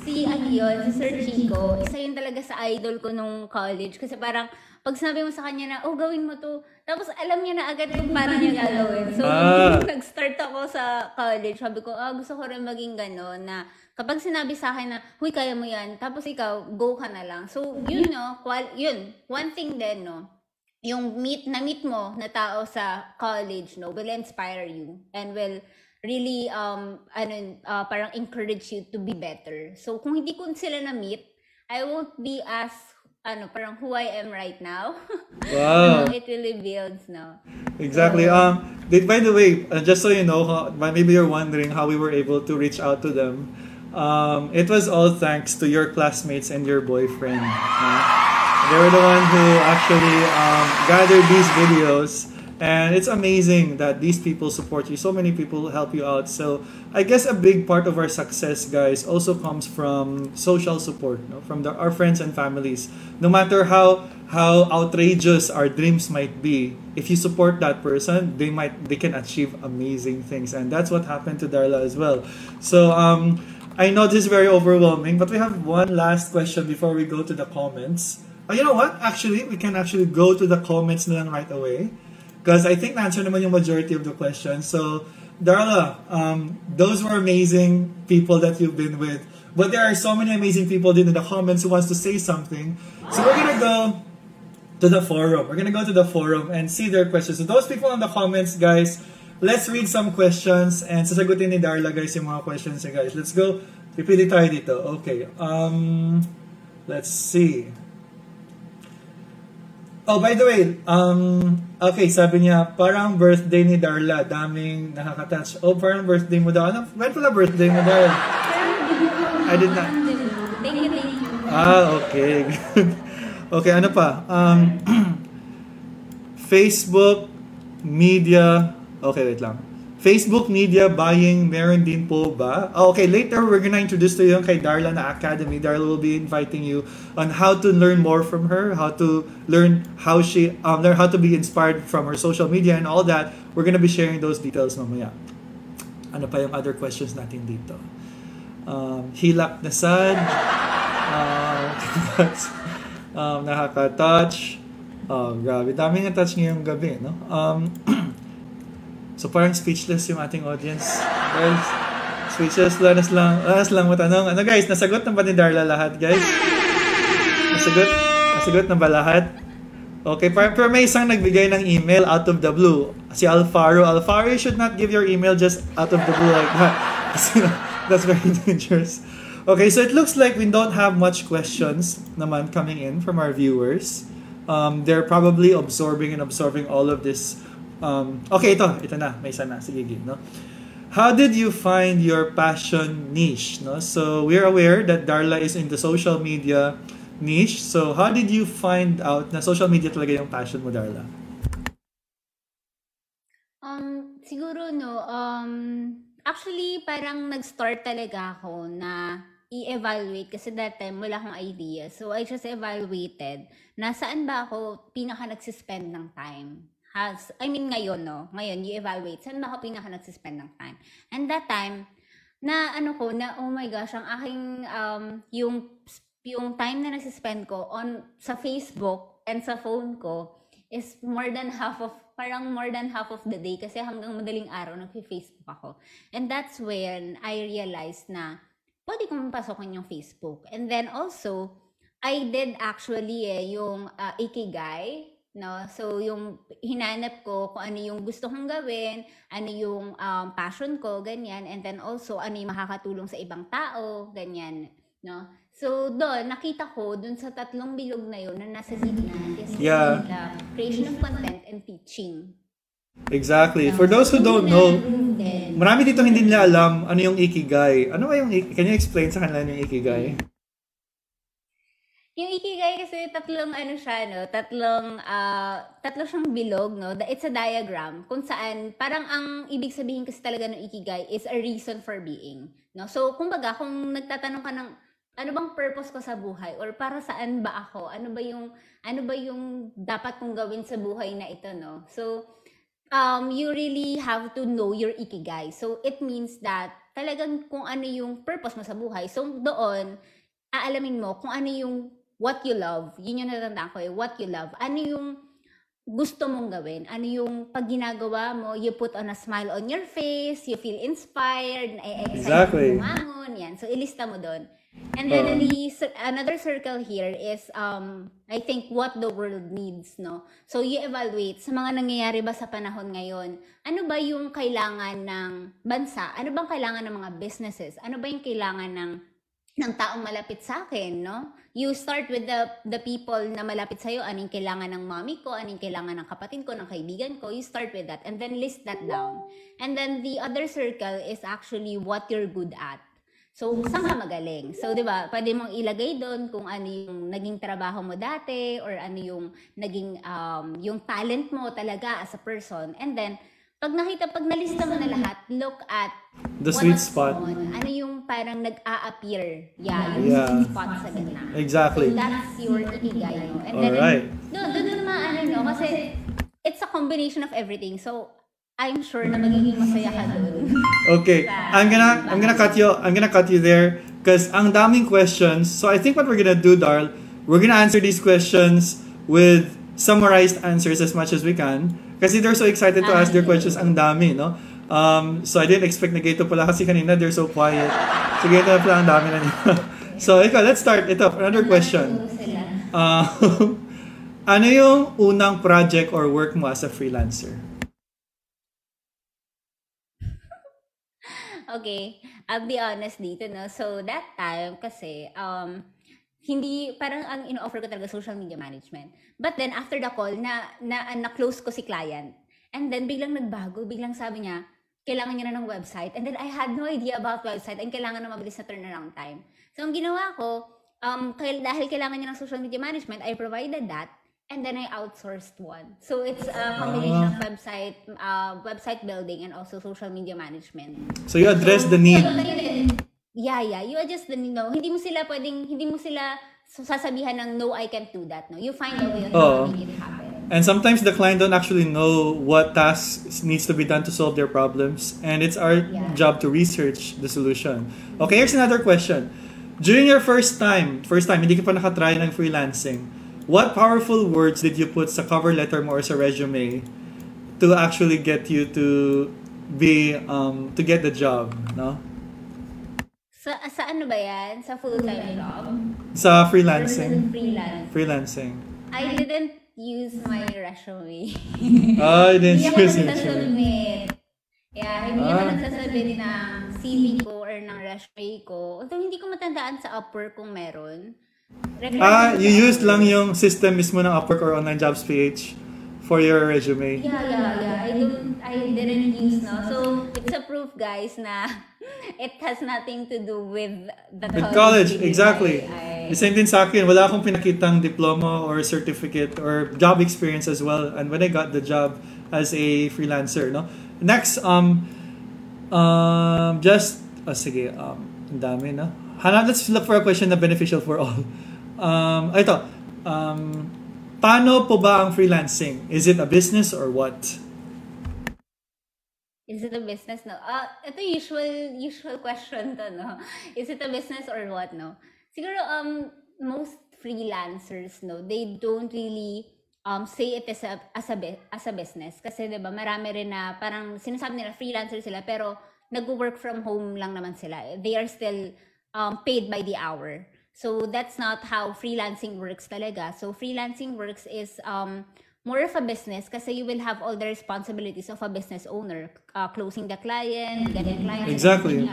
si ano yun, si Sir Chico, isa yun talaga sa idol ko nung college. Kasi parang, pag sinabi mo sa kanya na, oh, gawin mo to. Tapos alam niya na agad kung paano niya gagawin. So, Ah. nag-start ako sa college, sabi ko, ah, gusto ko rin maging gano'n na kapag sinabi sa akin na, huy, kaya mo yan, tapos ikaw, go ka na lang. So, yun, no, qual- yun, one thing din, no, yung meet na meet mo na tao sa college no will inspire you and will really um ano uh, parang encourage you to be better so kung hindi ko sila na meet I won't be as ano parang who I am right now Wow. it really builds no Exactly. Um, by the way, uh, just so you know, maybe you're wondering how we were able to reach out to them. Um, it was all thanks to your classmates and your boyfriend. uh, they were the one who actually um, gathered these videos, and it's amazing that these people support you. So many people help you out. So I guess a big part of our success, guys, also comes from social support, no? from the, our friends and families. No matter how how outrageous our dreams might be, if you support that person, they might they can achieve amazing things, and that's what happened to Darla as well. So um, I know this is very overwhelming, but we have one last question before we go to the comments. Oh, you know what? Actually, we can actually go to the comments na lang right away. Because I think na-answer naman yung majority of the questions. So, Darla, um, those were amazing people that you've been with. But there are so many amazing people in the comments who wants to say something. So we're gonna go to the forum. We're gonna go to the forum and see their questions. So those people in the comments, guys, let's read some questions and sasagutin ni Darla, guys, yung mga questions niya, guys. Let's go. Pipili tayo dito. Okay. Um, let's see. Oh, by the way, um, okay, sabi niya, parang birthday ni Darla, daming nakaka-touch. Oh, parang birthday mo daw. Ano, when pala birthday mo, Darla? I did not. thank you thank you Ah, okay. okay, ano pa? Um, Facebook media. Okay, wait lang. Facebook media buying, meron din po ba? Ah, okay, later we're gonna introduce to you yung kay Darla na Academy. Darla will be inviting you on how to learn more from her, how to learn how she, um, learn how to be inspired from her social media and all that. We're gonna be sharing those details mamaya. Ano pa yung other questions natin dito? Um, hilak na sad. That's, um, nakaka-touch. Oh, grabe. Daming na-touch ngayong gabi, no? Um, so parang speechless yung ating audience. Well, speechless, lanas lang, lanas lang matanong. Ano guys, nasagot na ba ni Darla lahat, guys? Nasagot? Nasagot na ba lahat? Okay, pero, pero may isang nagbigay ng email out of the blue. Si Alfaro. Alfaro, you should not give your email just out of the blue like that. That's very dangerous. Okay, so it looks like we don't have much questions naman coming in from our viewers. Um, they're probably absorbing and absorbing all of this. Um, okay, ito. Ito na. May isa na. Sige, game, no? How did you find your passion niche? No? So we're aware that Darla is in the social media niche. So how did you find out na social media talaga yung passion mo, Darla? Um, siguro no, um, actually parang nag-start talaga ako na i-evaluate kasi that time wala akong idea. So I just evaluated na saan ba ako pinaka nagsispend ng time. Has, I mean ngayon no, ngayon you evaluate saan ako pinaka nagsispend ng time. And that time, na ano ko, na oh my gosh, ang aking, um, yung, yung time na nagsispend ko on, sa Facebook and sa phone ko is more than half of, parang more than half of the day kasi hanggang madaling araw nag-Facebook ako. And that's when I realized na pwede kong pasokin yung Facebook. And then also, I did actually eh, yung uh, Ikigai, no? So, yung hinanap ko kung ano yung gusto kong gawin, ano yung um, passion ko, ganyan. And then also, ano yung makakatulong sa ibang tao, ganyan, no? So, doon, nakita ko, doon sa tatlong bilog na yun, na nasa gitna, is Yeah. creation of content and teaching. Exactly. For those who don't know, marami dito hindi nila alam ano yung Ikigai. Ano ba yung Can you explain sa kanila yung Ikigai? Yung Ikigai kasi tatlong ano siya, no? Tatlong, ah, tatlo siyang bilog, no? It's a diagram kung saan parang ang ibig sabihin kasi talaga ng Ikigai is a reason for being, no? So, kumbaga, kung nagtatanong ka ng ano bang purpose ko sa buhay or para saan ba ako? Ano ba yung ano ba yung dapat kong gawin sa buhay na ito, no? So, um, you really have to know your ikigai. So, it means that talagang kung ano yung purpose mo sa buhay. So, doon, aalamin mo kung ano yung what you love. Yun yung natandaan ko eh, what you love. Ano yung gusto mong gawin? Ano yung pag ginagawa mo, you put on a smile on your face, you feel inspired, na-excite Exactly. bumangon, yan. So, ilista mo doon. And then Oo. the another circle here is um I think what the world needs, no. So you evaluate sa mga nangyayari ba sa panahon ngayon. Ano ba yung kailangan ng bansa? Ano bang kailangan ng mga businesses? Ano ba yung kailangan ng ng taong malapit sa akin, no? You start with the the people na malapit sa iyo, anong kailangan ng mommy ko, anong kailangan ng kapatid ko, ng kaibigan ko. You start with that and then list that down. And then the other circle is actually what you're good at. So, saan ka magaling? So, di ba, pwede mong ilagay doon kung ano yung naging trabaho mo dati or ano yung naging, um, yung talent mo talaga as a person. And then, pag nakita, pag nalista mo na lahat, look at The what sweet was spot. on. Ano yung parang nag-a-appear. Yeah, yung Yeah. sweet spot sa gitna. Exactly. So, that's your ikigai, no? And then, Alright. doon, doon naman, ano, no? Kasi, it's a combination of everything. So, I'm sure na magiging masaya ka doon. Okay, I'm gonna I'm gonna cut you I'm gonna cut you there because ang daming questions. So I think what we're gonna do, Darl, we're gonna answer these questions with summarized answers as much as we can. Kasi they're so excited to ask their questions. Ang dami, no? Um, so I didn't expect na ganito pala kasi kanina they're so quiet. So ganito na pala ang dami na nila. so ikaw, let's start. Ito, another question. Uh, ano yung unang project or work mo as a freelancer? Okay, I'll be honest dito, no? So, that time, kasi, um, hindi, parang ang ino-offer ko talaga social media management. But then, after the call, na, na, na-close ko si client. And then, biglang nagbago, biglang sabi niya, kailangan niya na ng website. And then, I had no idea about website and kailangan na mabilis na turnaround time. So, ang ginawa ko, um, kail- dahil kailangan niya ng social media management, I provided that. And then I outsourced one. So it's a combination of website, uh, website building and also social media management. So you address the need. Yeah, yeah. You adjust the no. Hindi mo sila pwedeng, hindi mo sila sasabihan ng no, I can't do that. No, you find a way on how to make it happen. And sometimes the client don't actually know what tasks needs to be done to solve their problems, and it's our Yeah. job to research the solution. Okay, here's another question. During your first time, first time, hindi ka pa nakatry ng freelancing, what powerful words did you put sa cover letter mo or sa resume to actually get you to be um to get the job, no? Sa, sa ano ba yan? Sa full-time job? Sa freelancing. freelance? Freelancing. I didn't use my resume. Ah, then hindi ako resume. nagsasubmit. Yeah, hindi Ah. ako nagsasubmit ng CV ko or ng resume ko. Although hindi ko matandaan sa Upwork kung meron. Ah, ko you sa used lang yung system mismo ng Upwork or Online Jobs PH for your resume. Yeah, yeah, yeah. I don't, I didn't use, no? So, it's a proof, guys, na it has nothing to do with the With college, degree exactly. I, The same din sa akin. Wala akong pinakitang diploma or certificate or job experience as well. And when I got the job as a freelancer, no? Next, um, um, just, oh, sige, um, ang dami, no? Hanap, let's look for a question na beneficial for all. Um, ito, um, paano po ba ang freelancing? Is it a business or what? Is it a business? No. Uh, ito usual usual question to, no? Is it a business or what, no? Siguro, um, most freelancers, no, they don't really um, say it as a, as a, as a business. Kasi, di ba, marami rin na parang sinasabi nila freelancer sila, pero nag-work from home lang naman sila. They are still um, paid by the hour. So, that's not how freelancing works talaga. So, freelancing works is um, more of a business kasi you will have all the responsibilities of a business owner. Uh, closing the client, getting clients, Exactly.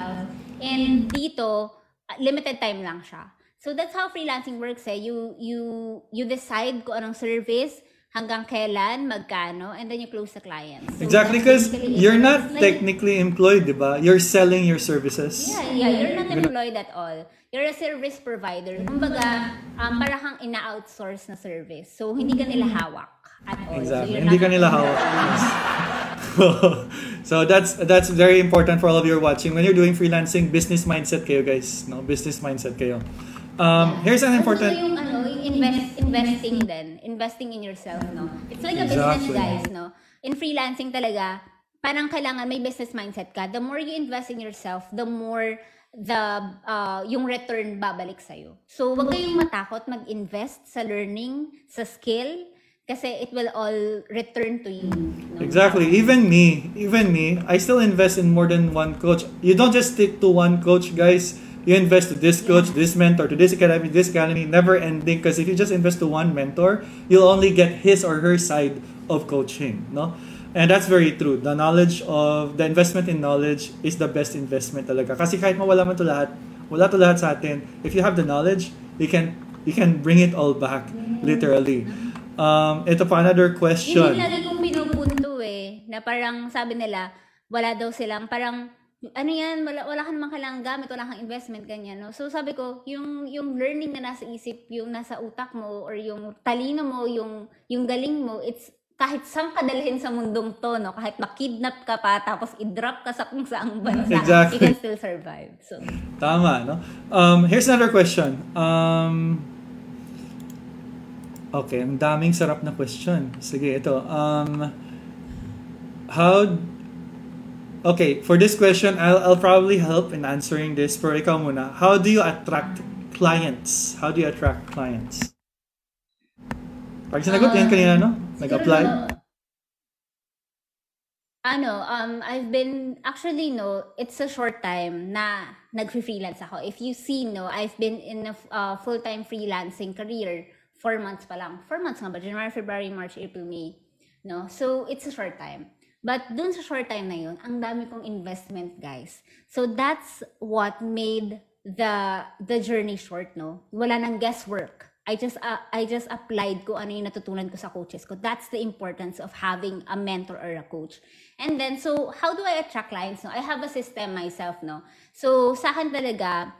And dito, limited time lang siya. So that's how freelancing works eh. You, you, you decide kung anong service, hanggang kailan, magkano, and then you close the client. So Exactly, because you're not like- technically employed, di ba? You're selling your services. Yeah, yeah, you're not employed at all. You're a service provider. Kumbaga, um, para kang ina-outsource na service. So, hindi ka nila hawak at all. So, Exactly. you're Hindi ka nila hawak. so that's that's very important for all of you watching. When you're doing freelancing, business mindset kayo guys. No, business mindset kayo. Um, here's an At important gusto yung ano, invest, investing din. Investing in yourself, no? It's like a Exactly. business, guys, no? In freelancing talaga, parang kailangan may business mindset ka. The more you invest in yourself, the more the uh, yung return babalik sa'yo. So, wag kayong matakot mag-invest sa learning, sa skill, kasi it will all return to you. No? Exactly. Even me, even me, I still invest in more than one coach. You don't just stick to one coach, guys. You invest to this coach, this mentor, to this academy, this academy, never ending. Because if you just invest to one mentor, you'll only get his or her side of coaching, no? And that's very true. The knowledge of, the investment in knowledge is the best investment talaga. Kasi kahit mawala man to lahat, wala to lahat sa atin, if you have the knowledge, you can, you can bring it all back, literally. Um, ito pa, another question. yung lagi kong pinupunto eh, na parang sabi nila, wala daw silang, parang, ano yan, wala, wala ka namang kailangang gamit, wala kang investment, ganyan, no? So sabi ko, yung, yung learning na nasa isip, yung nasa utak mo, or yung talino mo, yung, yung galing mo, it's, kahit saan ka dalhin sa mundong to, no? Kahit makidnap ka pa, tapos i-drop ka sa kung saang bansa, Exactly. you can still survive. So, Tama, no? Um, here's another question. Um, okay, ang daming sarap na question. Sige, ito. Um, how... Okay, for this question, I'll, I'll probably help in answering this. Pero ikaw muna. How do you attract clients? How do you attract clients? Pag sinagot yan kanina, no? Nag-apply? Ano, um, I've been, actually, no, it's a short time na nag-freelance ako. If you see, no, I've been in a uh, full-time freelancing career, four months pa lang. Four months nga ba? January, February, March, April, May. No? So, it's a short time. But dun sa short time na yun, ang dami kong investment, guys. So, that's what made the the journey short, no? Wala nang guesswork. I just uh, I just applied ko ano yung natutunan ko sa coaches ko. That's the importance of having a mentor or a coach. And then so how do I attract clients no? I have a system myself no. So sa akin talaga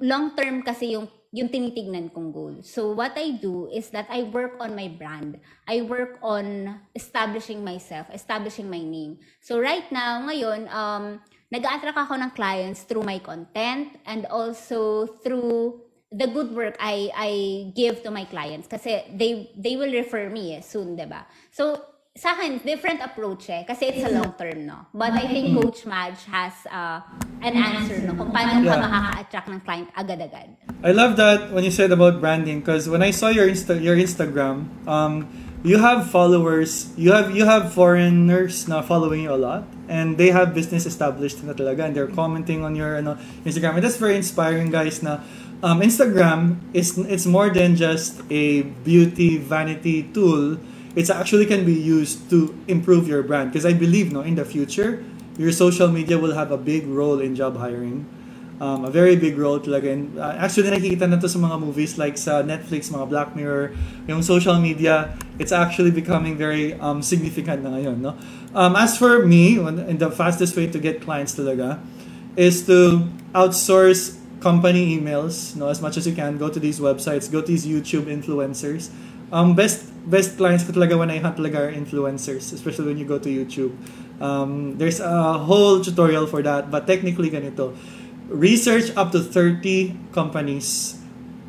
long term kasi yung yung tinitignan kong goal. So what I do is that I work on my brand. I work on establishing myself, establishing my name. So right now ngayon um nag-attract ako ng clients through my content and also through the good work I I give to my clients kasi they they will refer me eh, soon, 'di ba? So sa akin, different approach eh. Kasi it's a long term, no? But I think Coach Madge has uh, an answer, no? Kung paano ka Yeah. makaka-attract ng client agad-agad. I love that when you said about branding because when I saw your Insta your Instagram, um, you have followers, you have you have foreigners na following you a lot, and they have business established na talaga, and they're commenting on your ano, Instagram, and that's very inspiring, guys. Na um, Instagram is it's more than just a beauty vanity tool. It's actually can be used to improve your brand because I believe no in the future your social media will have a big role in job hiring um, a very big role talaga. And, uh, actually, nakikita na to sa mga movies like sa Netflix, mga Black Mirror, yung social media, it's actually becoming very um, significant na ngayon. No? Um, as for me, and the fastest way to get clients talaga is to outsource company emails no, as much as you can. Go to these websites, go to these YouTube influencers. Um, best best clients ko talaga when I hunt talaga are influencers, especially when you go to YouTube. Um, there's a whole tutorial for that, but technically ganito. Research up to 30 companies,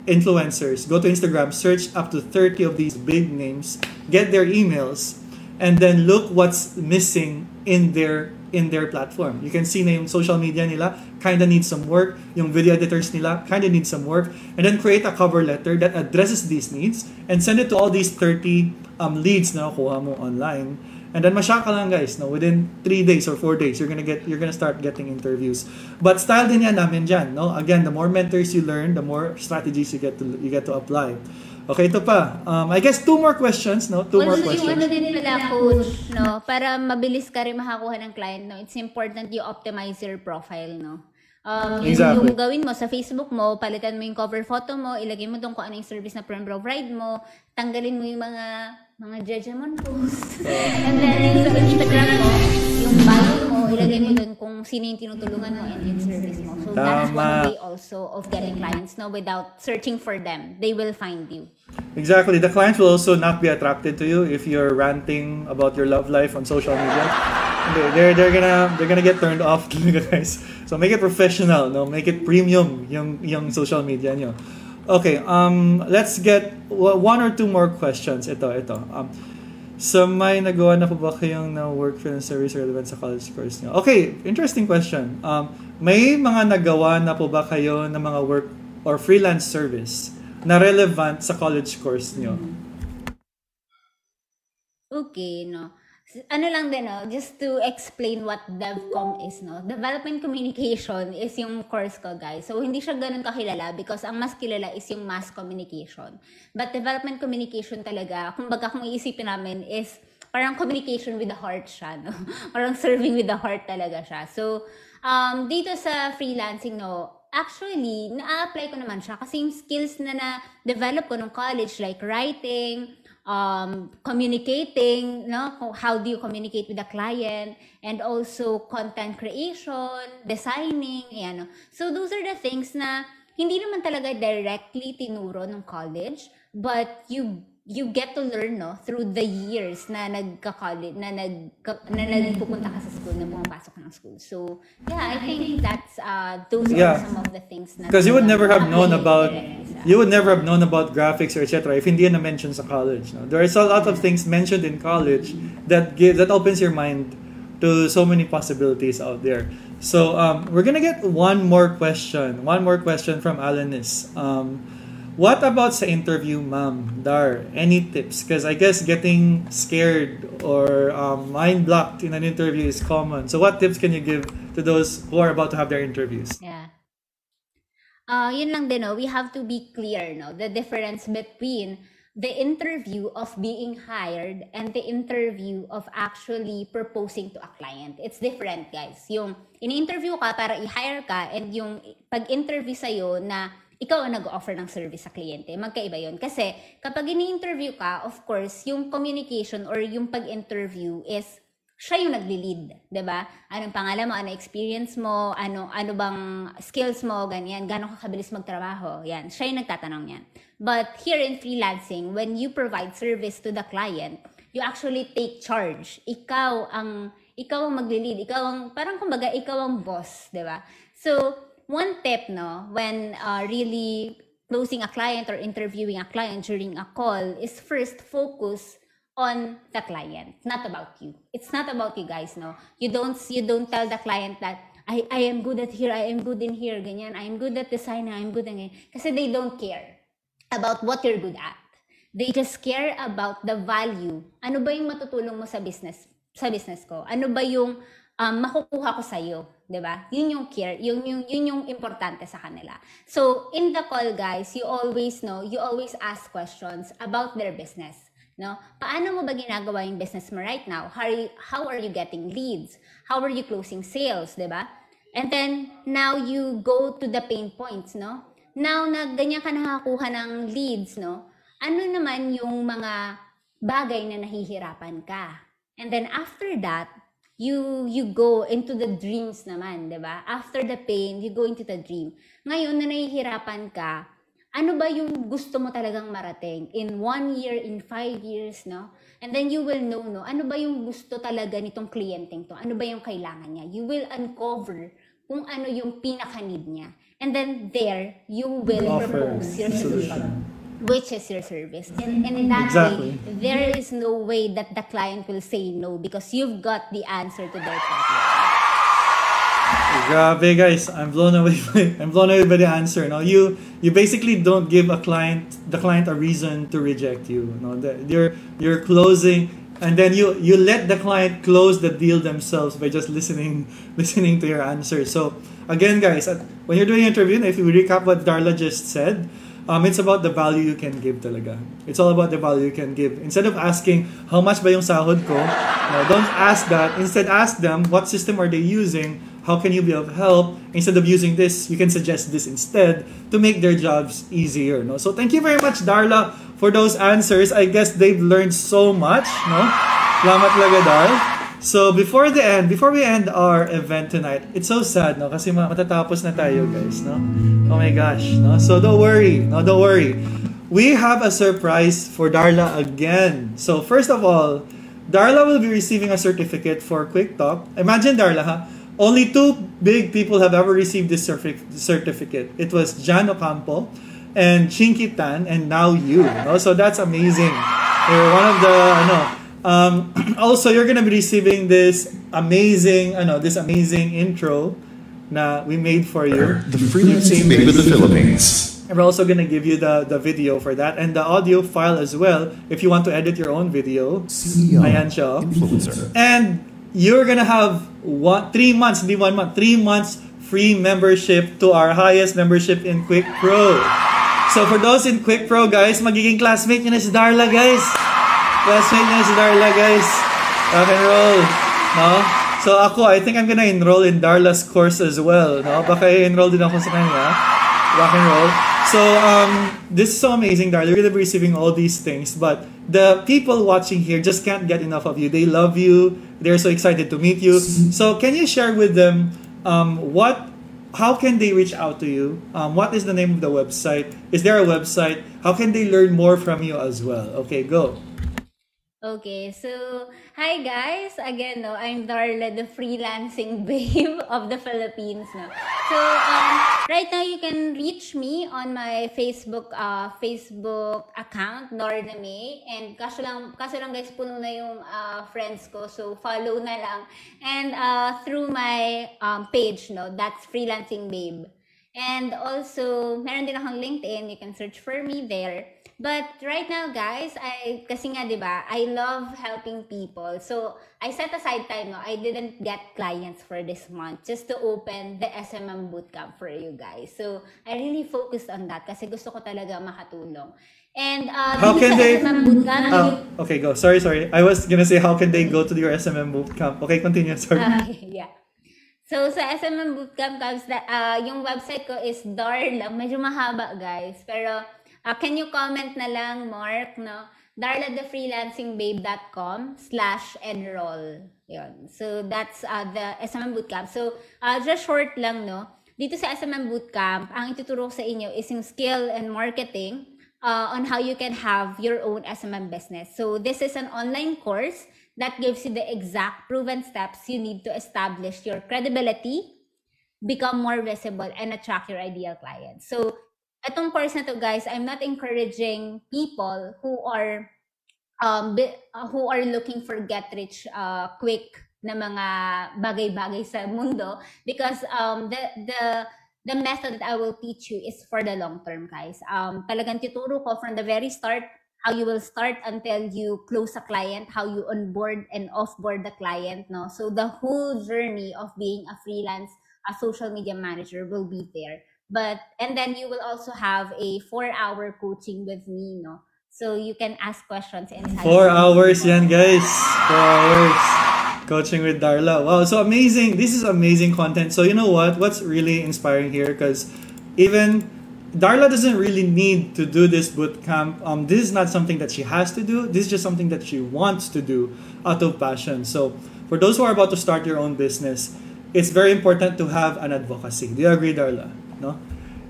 influencers. Go to Instagram, search up to 30 of these big names, get their emails, and then look what's missing in their in their platform. You can see na yung social media nila kinda needs some work, yung video editors nila kinda need some work, and then create a cover letter that addresses these needs and send it to all these 30 um, leads na nakuha mo online. And then masya ka lang guys, no? Within 3 days or 4 days, you're gonna get you're gonna start getting interviews. But style din yan namin dyan, no? Again, the more mentors you learn, the more strategies you get to you get to apply. Okay, ito pa. Um, I guess two more questions, no? Two more Also, yung ano questions. din pala, coach, no? Para mabilis ka rin makakuha ng client, no? It's important you optimize your profile, no? Um, Exactly. yung gawin mo sa Facebook mo, palitan mo yung cover photo mo, ilagay mo doon kung ano yung service na provide mo, tanggalin mo yung mga mga judgment post. And then sa Instagram mo, yung bio mo, ilagay mo doon kung sino yung tinutulungan mo and yung service mo. So that's one way also of getting clients, no? Without searching for them. They will find you. Exactly. The clients will also not be attracted to you if you're ranting about your love life on social media. They're they're gonna they're gonna get turned off guys. So make it professional, no? Make it premium yung yung social media nyo. Okay, um let's get one or two more questions. Ito, ito. Um So may nagawa na po ba kayong na work film service relevant sa college course niyo? Okay, interesting question. Um, may mga nagawa na po ba kayo ng mga work or freelance service na relevant sa college course niyo? Okay, no. Ano lang din, no? Just to explain what DevCom is, no? Development Communication is yung course ko, guys. So, hindi siya ganun kakilala because ang mas kilala is yung mass communication. But development communication talaga, kumbaga kung iisipin namin is parang communication with the heart siya, no? parang serving with the heart talaga siya. So, um, dito sa freelancing, no, actually, na-apply ko naman siya kasi yung skills na na-develop ko nung college, like writing, um, communicating, no? How do you communicate with the client? And also content creation, designing, ayan, no? So those are the things na hindi naman talaga directly tinuro ng college, but you you get to learn no through the years na nagka-college na nag na nagpupunta ka sa school na pumapasok ng school. So, yeah, I think that's uh those Yeah. are some of the things na Because you would never have known about you would never have known about graphics or etc. if hindi yan na-mention sa college. No? There is a lot of things mentioned in college that give that opens your mind to so many possibilities out there. So um, we're gonna get one more question. One more question from Alanis. Um, what about sa interview, ma'am? Dar, any tips? Because I guess getting scared or um, mind blocked in an interview is common. So what tips can you give to those who are about to have their interviews? Yeah. Uh, yun lang din, no? we have to be clear, no? the difference between the interview of being hired and the interview of actually proposing to a client. It's different, guys. Yung ini-interview ka para i-hire ka and yung pag-interview sa'yo na ikaw ang nag-offer ng service sa kliyente. Magkaiba yun. Kasi kapag ini-interview ka, of course, yung communication or yung pag-interview is siya yung nagli-lead, 'di ba? Anong pangalan mo, ano experience mo, ano ano bang skills mo, ganyan, gaano ka kabilis magtrabaho. Yan, siya yung nagtatanong yan. But here in freelancing, when you provide service to the client, you actually take charge. Ikaw ang ikaw ang magli-lead, ikaw ang parang kumbaga ikaw ang boss, 'di ba? So, one tip no, when uh, really closing a client or interviewing a client during a call is first focus on the client, not about you. It's not about you guys, no. You don't you don't tell the client that I I am good at here, I am good in here, ganyan. I am good at design, I am good at ganyan. Kasi they don't care about what you're good at. They just care about the value. Ano ba yung matutulong mo sa business sa business ko? Ano ba yung um, makukuha ko sa iyo, 'di ba? Yun yung care, yun yung yun yung importante sa kanila. So, in the call guys, you always know, you always ask questions about their business. No? Paano mo ba ginagawa yung business mo right now? How are you, how are you getting leads? How are you closing sales, 'di ba? And then now you go to the pain points, no? Now na ganyan ka nakakuha ng leads, no? Ano naman yung mga bagay na nahihirapan ka? And then after that, you you go into the dreams naman, 'di ba? After the pain, you go into the dream. Ngayon na nahihirapan ka, ano ba yung gusto mo talagang marating in one year, in five years, no? And then you will know, no? Ano ba yung gusto talaga nitong kliyenteng to? Ano ba yung kailangan niya? You will uncover kung ano yung pinaka-need niya. And then there, you will Offer propose your solution. solution. Which is your service. And, and in that Exactly. way, there is no way that the client will say no because you've got the answer to their problem. Grabe guys, I'm blown away by I'm blown away by the answer. No, you you basically don't give a client the client a reason to reject you. No, the, you're you're closing and then you you let the client close the deal themselves by just listening listening to your answer. So again, guys, when you're doing an interview, if you recap what Darla just said, um, it's about the value you can give talaga. It's all about the value you can give. Instead of asking, how much ba yung sahod ko? No, don't ask that. Instead, ask them, what system are they using? How can you be of help? Instead of using this, you can suggest this instead to make their jobs easier. No? So thank you very much, Darla, for those answers. I guess they've learned so much. No? Salamat talaga, Dar. So before the end, before we end our event tonight, it's so sad, no? Kasi ma- matatapos na tayo, guys, no? Oh my gosh, no? So don't worry, no? Don't worry. We have a surprise for Darla again. So first of all, Darla will be receiving a certificate for Quick Talk. Imagine, Darla, ha? Only two big people have ever received this certi- certificate. It was Jan Ocampo and Chinky Tan, and now you. No? So that's amazing. You're one of the, ano, um, also, you're gonna be receiving this amazing, I know this amazing intro na we made for you. The freelancing babe with the Philippines. And we're also gonna give you the, the video for that and the audio file as well if you want to edit your own video. CEO. Ayan siya. oh. Influencer. And you're gonna have one, three months, hindi one month, three months free membership to our highest membership in Quick Pro. So for those in Quick Pro, guys, magiging classmate nyo na si Darla, guys. Nyo na si Darla, guys. Rock and roll. No? So ako, I think I'm gonna enroll in Darla's course as well. No? Baka i-enroll din ako sa kanya. Rock and roll. So um, this is so amazing, Darla. You're gonna be receiving all these things, but the people watching here just can't get enough of you. They love you. They're so excited to meet you. So can you share with them um, what how can they reach out to you? Um, what is the name of the website? Is there a website? How can they learn more from you as well? Okay, go. Okay, so hi guys. Again, no, I'm Darla, the freelancing babe of the Philippines. No, so um, right now you can reach me on my Facebook uh, Facebook account Norna May, and kaso lang kaso lang guys puno na yung uh, friends ko, so follow na lang, and uh, through my um, page, no, that's freelancing babe. And also, meron din akong LinkedIn. You can search for me there. But right now, guys, I, kasi nga, di ba, I love helping people. So, I set aside time, no? I didn't get clients for this month just to open the SMM bootcamp for you guys. So, I really focused on that kasi gusto ko talaga makatulong. And, uh, How can they- SMM bootcamp, Oh, okay, go. Sorry, sorry. I was gonna say how can they go to your SMM bootcamp? Okay, continue. Sorry. yeah. So, sa SMM Bootcamp, guys, uh, yung website ko is Darla. Medyo mahaba, guys. Pero, uh, can you comment na lang, Mark, no? darlathefreelancingbabe.com slash enroll. Yun. So, that's uh, the SMM Bootcamp. So, uh, just short lang, no? Dito sa SMM Bootcamp, ang ituturo sa inyo is yung skill and marketing uh, on how you can have your own SMM business. So, this is an online course that gives you the exact proven steps you need to establish your credibility, become more visible, and attract your ideal clients. So, itong course na to, guys, I'm not encouraging people who are um, uh, who are looking for get rich uh, quick na mga bagay-bagay sa mundo because um, the the the method that I will teach you is for the long term guys. Um, talagang tuturo ko from the very start how you will start until you close a client, how you onboard and offboard the client, no? So the whole journey of being a freelance, a social media manager will be there. But and then you will also have a four-hour coaching with me, no? So you can ask questions inside. Four hours yan, guys. Four hours. Coaching with Darla. Wow, so amazing. This is amazing content. So you know what? What's really inspiring here? Because even Darla doesn't really need to do this boot camp. Um, this is not something that she has to do. This is just something that she wants to do out of passion. So for those who are about to start your own business, it's very important to have an advocacy. Do you agree, Darla? No?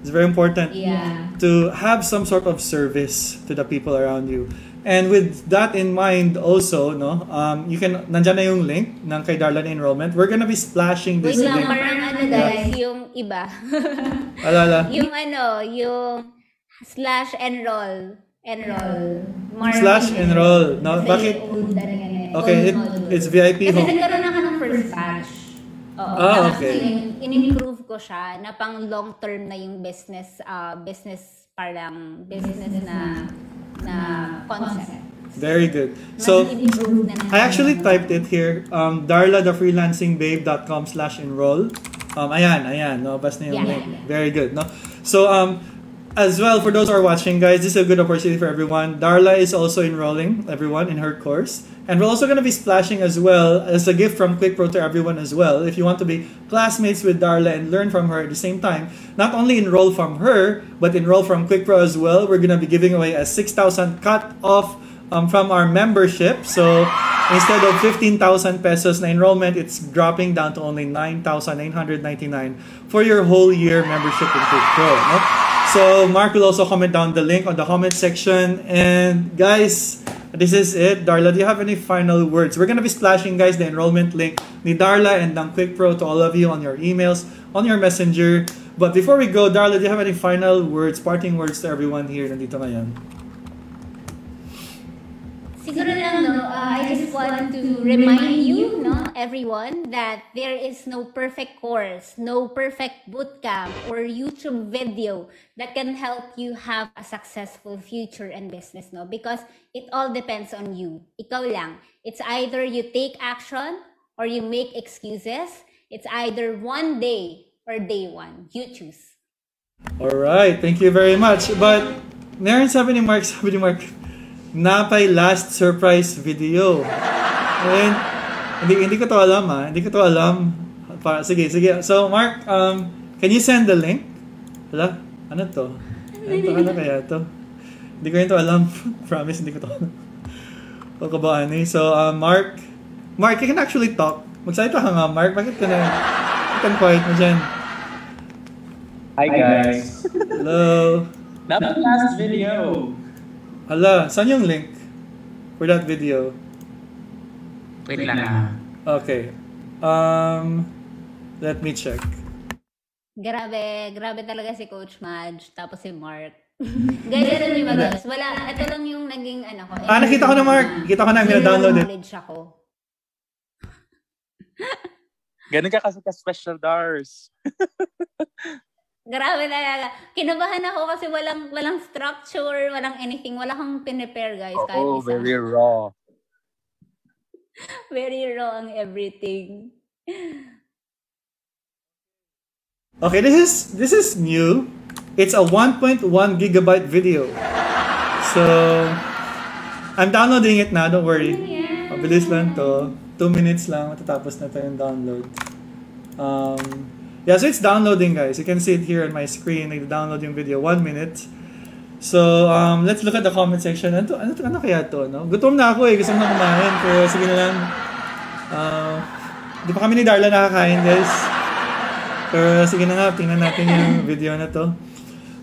It's very important Yeah. to have some sort of service to the people around you. And with that in mind also, no, um, you can, nandyan na yung link ng kay Darla na enrollment. We're gonna be splashing Wait this lang, link. parang ano guys, yung iba. Alala. yung ano, yung slash enroll. Enroll. Mark Slash enroll. No, bakit? old na rin yan eh. Okay, it, it's VIP Kasi nagkaroon na ka ng first batch. Oo. Ah, okay. in- in-improve ko siya na pang long term na yung business, ah, business parang business na na concept. Very good. So, I actually typed it here. Um, darlathefreelancingbabe.com slash enroll. Um, ayan, ayan. No, bas na yung Yeah, link. yeah, yeah. Very good. No? So, um, as well, for those who are watching, guys, this is a good opportunity for everyone. Darla is also enrolling everyone in her course. And we're also going to be splashing as well as a gift from QuickPro to everyone as well. If you want to be classmates with Darla and learn from her at the same time, not only enroll from her, but enroll from QuickPro as well. We're going to be giving away a 6,000 cut off um, from our membership. So instead of 15,000 pesos na enrollment, it's dropping down to only 9,999 for your whole year membership in Quick Pro. No? So Mark will also comment down the link on the comment section. And guys, this is it. Darla, do you have any final words? We're gonna be splashing, guys, the enrollment link ni Darla and ng Quick Pro to all of you on your emails, on your messenger. But before we go, Darla, do you have any final words, parting words to everyone here nandito ngayon? Siguro lang, no, uh, I just want to remind you, no, everyone, that there is no perfect course, no perfect bootcamp or YouTube video that can help you have a successful future and business, no? Because it all depends on you. Ikaw lang. It's either you take action or you make excuses. It's either one day or day one. You choose. All right, thank you very much. But meron sabi ni Mark, sabi ni Mark, napay last surprise video. And hindi hindi ko to alam ah. Hindi ko to alam. Pa, sige, sige. So Mark, um, can you send the link? Hala, ano to? Ano to? Ano kaya to? Hindi ko yun to alam. Promise, hindi ko to alam. O kabaan eh. So, uh, Mark, Mark, you can actually talk. Magsalita ka nga, Mark. Bakit ka na, bakit ka quiet mo dyan? Hi guys. Hello? Dapat last video. Hala, saan yung link for that video? Wait lang ah. Okay. Um, let me check. Grabe, grabe talaga si Coach Madge, tapos si Mark. Ganyan yung mga. Wala, ito lang yung naging ano ko. Ah, nakita ko na, Mark. Kita ko na, Zero download it. knowledge ako. Ganun ka kasi ka-special Dars. Grabe talaga. Kinabahan ako kasi walang walang structure, walang anything. Wala kang pinrepare, guys. kahit Oo, isa. very raw. very raw ang everything. Okay, this is this is new. It's a 1.1 gigabyte video. So, I'm downloading it na. Don't worry. Mabilis lang to. Two minutes lang. Matatapos na to yung download. Um, yeah, so it's downloading, guys. You can see it here on my screen. Nag-download yung video. One minute. So, um, let's look at the comment section. Ano, ano, ano kaya to? No? Gutom na ako eh. Gusto na kumain. Pero sige na lang. Uh, di pa kami ni Darla nakakain, guys. Pero sige na nga, tingnan natin yung video na to.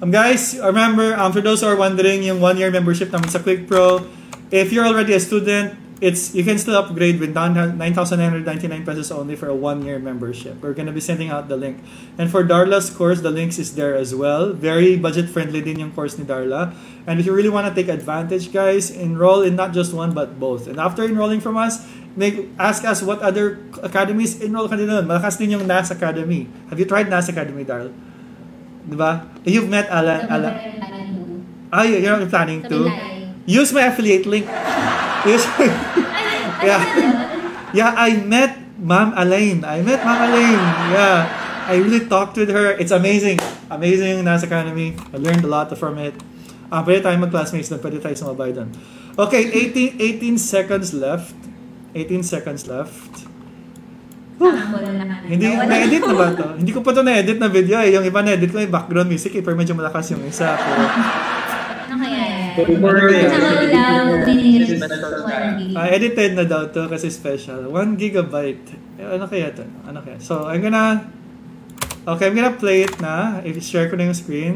Um, guys, remember, um, for those who are wondering, yung one-year membership namin sa Quick Pro, if you're already a student, it's you can still upgrade with 9,999 pesos only for a one-year membership. We're gonna be sending out the link. And for Darla's course, the links is there as well. Very budget-friendly din yung course ni Darla. And if you really want to take advantage, guys, enroll in not just one but both. And after enrolling from us, make ask us what other academies enroll ka din doon. Malakas din yung NAS Academy. Have you tried NAS Academy, Darl? Diba? You've met Alan. Alan. Ah, you're not planning to? Use my affiliate link. Use yeah. Yeah, I met Ma'am Elaine. I met Ma'am Elaine. Yeah. I really talked with her. It's amazing. Amazing NAS Academy. I learned a lot from it. Ah, pwede tayo mag-classmates doon. Pwede tayo sumabay doon. Okay, 18, 18 seconds left. 18 seconds left. Hindi, na-edit na ba to? Hindi ko pa to na-edit na video eh. Yung iba na-edit ko yung background music eh. Pero medyo malakas yung isa. Pero... Ano kaya? Ah, edited na daw to kasi special. 1 gigabyte. Eh, ano kaya to? Ano kaya? So, I'm gonna... Okay, I'm gonna play it na. I-share ko na yung screen.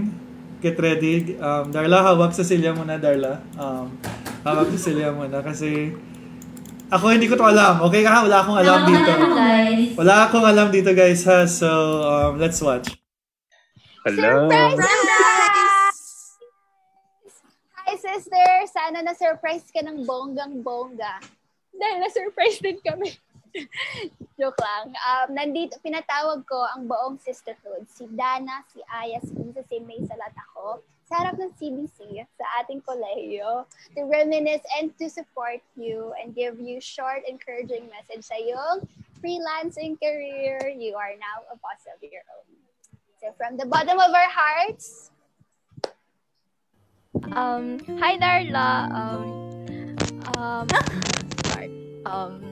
Get ready. Um, Darla, hawak sa silya muna, Darla. Um, hawak sa silya muna kasi... Ako hindi ko to alam. Okay ka? Wala akong alam dito. Wala akong alam dito, guys, ha? So, um, let's watch. Hello. Hi, sister! Sana na-surprise ka ng bonggang-bongga. Dahil na-surprise din kami. Joke lang. Um, nandito, pinatawag ko ang buong sisterhood. Si Dana, si Aya, si Lisa, si May, salat ako. Sa harap ng CBC, sa ating kolehiyo, to reminisce and to support you and give you short, encouraging message sa iyong freelancing career. You are now a boss of your own. So from the bottom of our hearts, Um, hi Darla. Um, um, sorry. Um,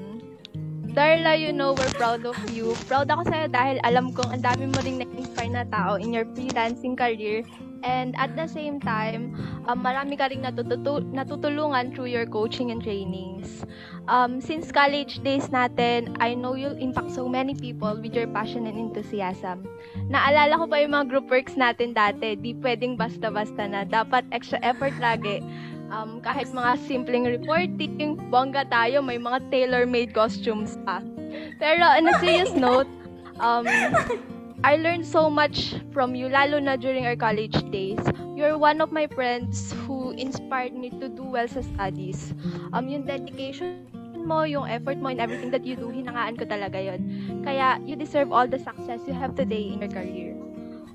Darla, you know, we're proud of you. Proud ako sa'yo dahil alam kong ang dami mo ring na-inspire na tao in your freelancing career. And at the same time, um, marami ka ring natututu- natutulungan through your coaching and trainings. Um, since college days natin, I know you'll impact so many people with your passion and enthusiasm. Naalala ko pa yung mga group works natin dati. Di pwedeng basta-basta na. Dapat extra effort lagi. Um, kahit mga simpleng reporting, bongga tayo, may mga tailor-made costumes pa. Pero on a serious note, um, I learned so much from you, lalo na during our college days. You're one of my friends who inspired me to do well sa studies. Um, yung dedication mo, yung effort mo, and everything that you do, hinangaan ko talaga yon. Kaya, you deserve all the success you have today in your career.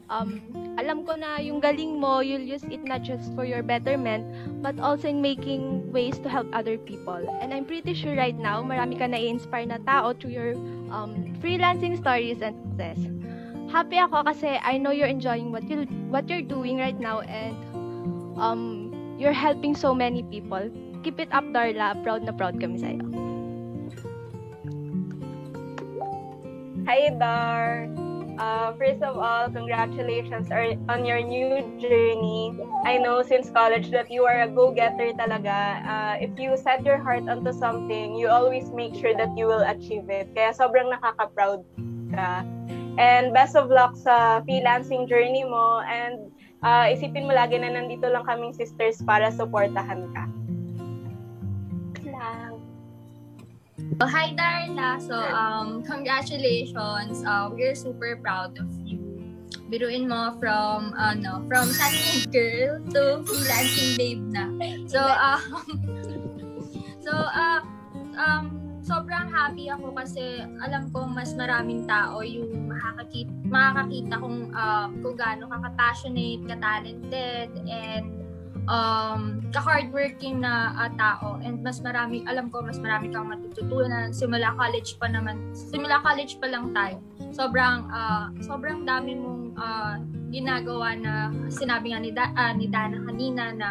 Um, alam ko na yung galing mo, you'll use it not just for your betterment, but also in making ways to help other people. And I'm pretty sure right now, marami ka na-inspire na tao through your um, freelancing stories and success. Happy ako kasi I know you're enjoying what you what you're doing right now and um you're helping so many people. Keep it up, Darla. Proud na proud kami sa'yo. Hi, Dar. Uh, first of all, congratulations on your new journey. I know since college that you are a go-getter talaga. Uh, if you set your heart onto something, you always make sure that you will achieve it. Kaya sobrang nakaka-proud ka. And best of luck sa freelancing journey mo. And uh, isipin mo lagi na nandito lang kaming sisters para supportahan ka. lang. Oh, hi Darla. So, um, congratulations. Uh, we're super proud of you. Biruin mo from, ano, from Sunny Girl to freelancing babe na. So, um, so, uh, um, sobrang happy ako kasi alam ko mas maraming tao yung makakakita, makakakita kung, uh, kung gaano ka ka-passionate, ka-talented, and um, ka-hardworking na uh, tao and mas marami, alam ko mas marami kang matututunan simula college pa naman, simula college pa lang tayo. Sobrang uh, sobrang dami mong uh, ginagawa na sinabi nga ni, da, uh, ni Dana kanina na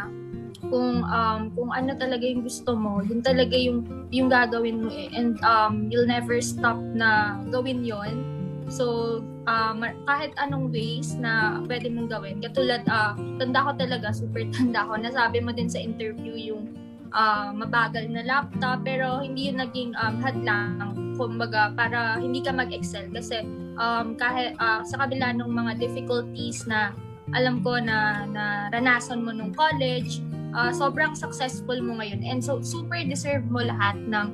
kung um, kung ano talaga yung gusto mo, yun talaga yung yung gagawin mo eh. and um, you'll never stop na gawin yon So, uh, kahit anong ways na pwede mong gawin. Katulad, uh, tanda ko talaga, super tanda ko. Nasabi mo din sa interview yung uh, mabagal na laptop, pero hindi yun naging um, hadlang, kumbaga, para hindi ka mag-excel. Kasi um, kahit uh, sa kabila ng mga difficulties na alam ko na, na ranasan mo nung college, uh, sobrang successful mo ngayon. And so, super deserve mo lahat ng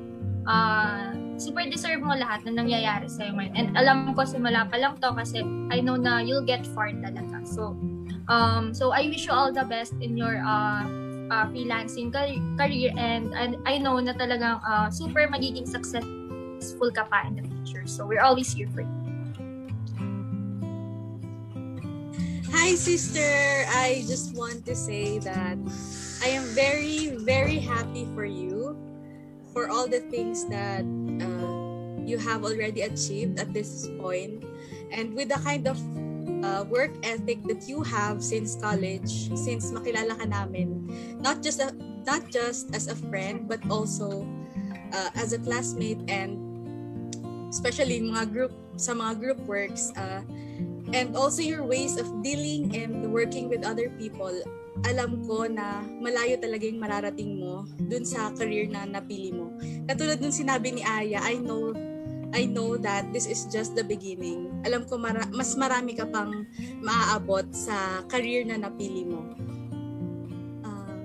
uh, super deserve mo lahat na nangyayari sa'yo ngayon. And alam ko simula pa lang to kasi I know na you'll get far talaga. So, um, so I wish you all the best in your uh, uh, freelancing car- career and, and I know na talagang uh, super magiging successful ka pa in the future. So, we're always here for you. Hi, sister. I just want to say that I am very, very happy for you for all the things that uh, you have already achieved at this point, and with the kind of uh, work ethic that you have since college, since makilala ka namin, not just a, not just as a friend, but also uh, as a classmate and especially mga group sa mga group works. Uh, and also your ways of dealing and working with other people, alam ko na malayo talaga yung mararating mo dun sa career na napili mo. Katulad nung sinabi ni Aya, I know I know that this is just the beginning. Alam ko mara- mas marami ka pang maaabot sa career na napili mo. Uh,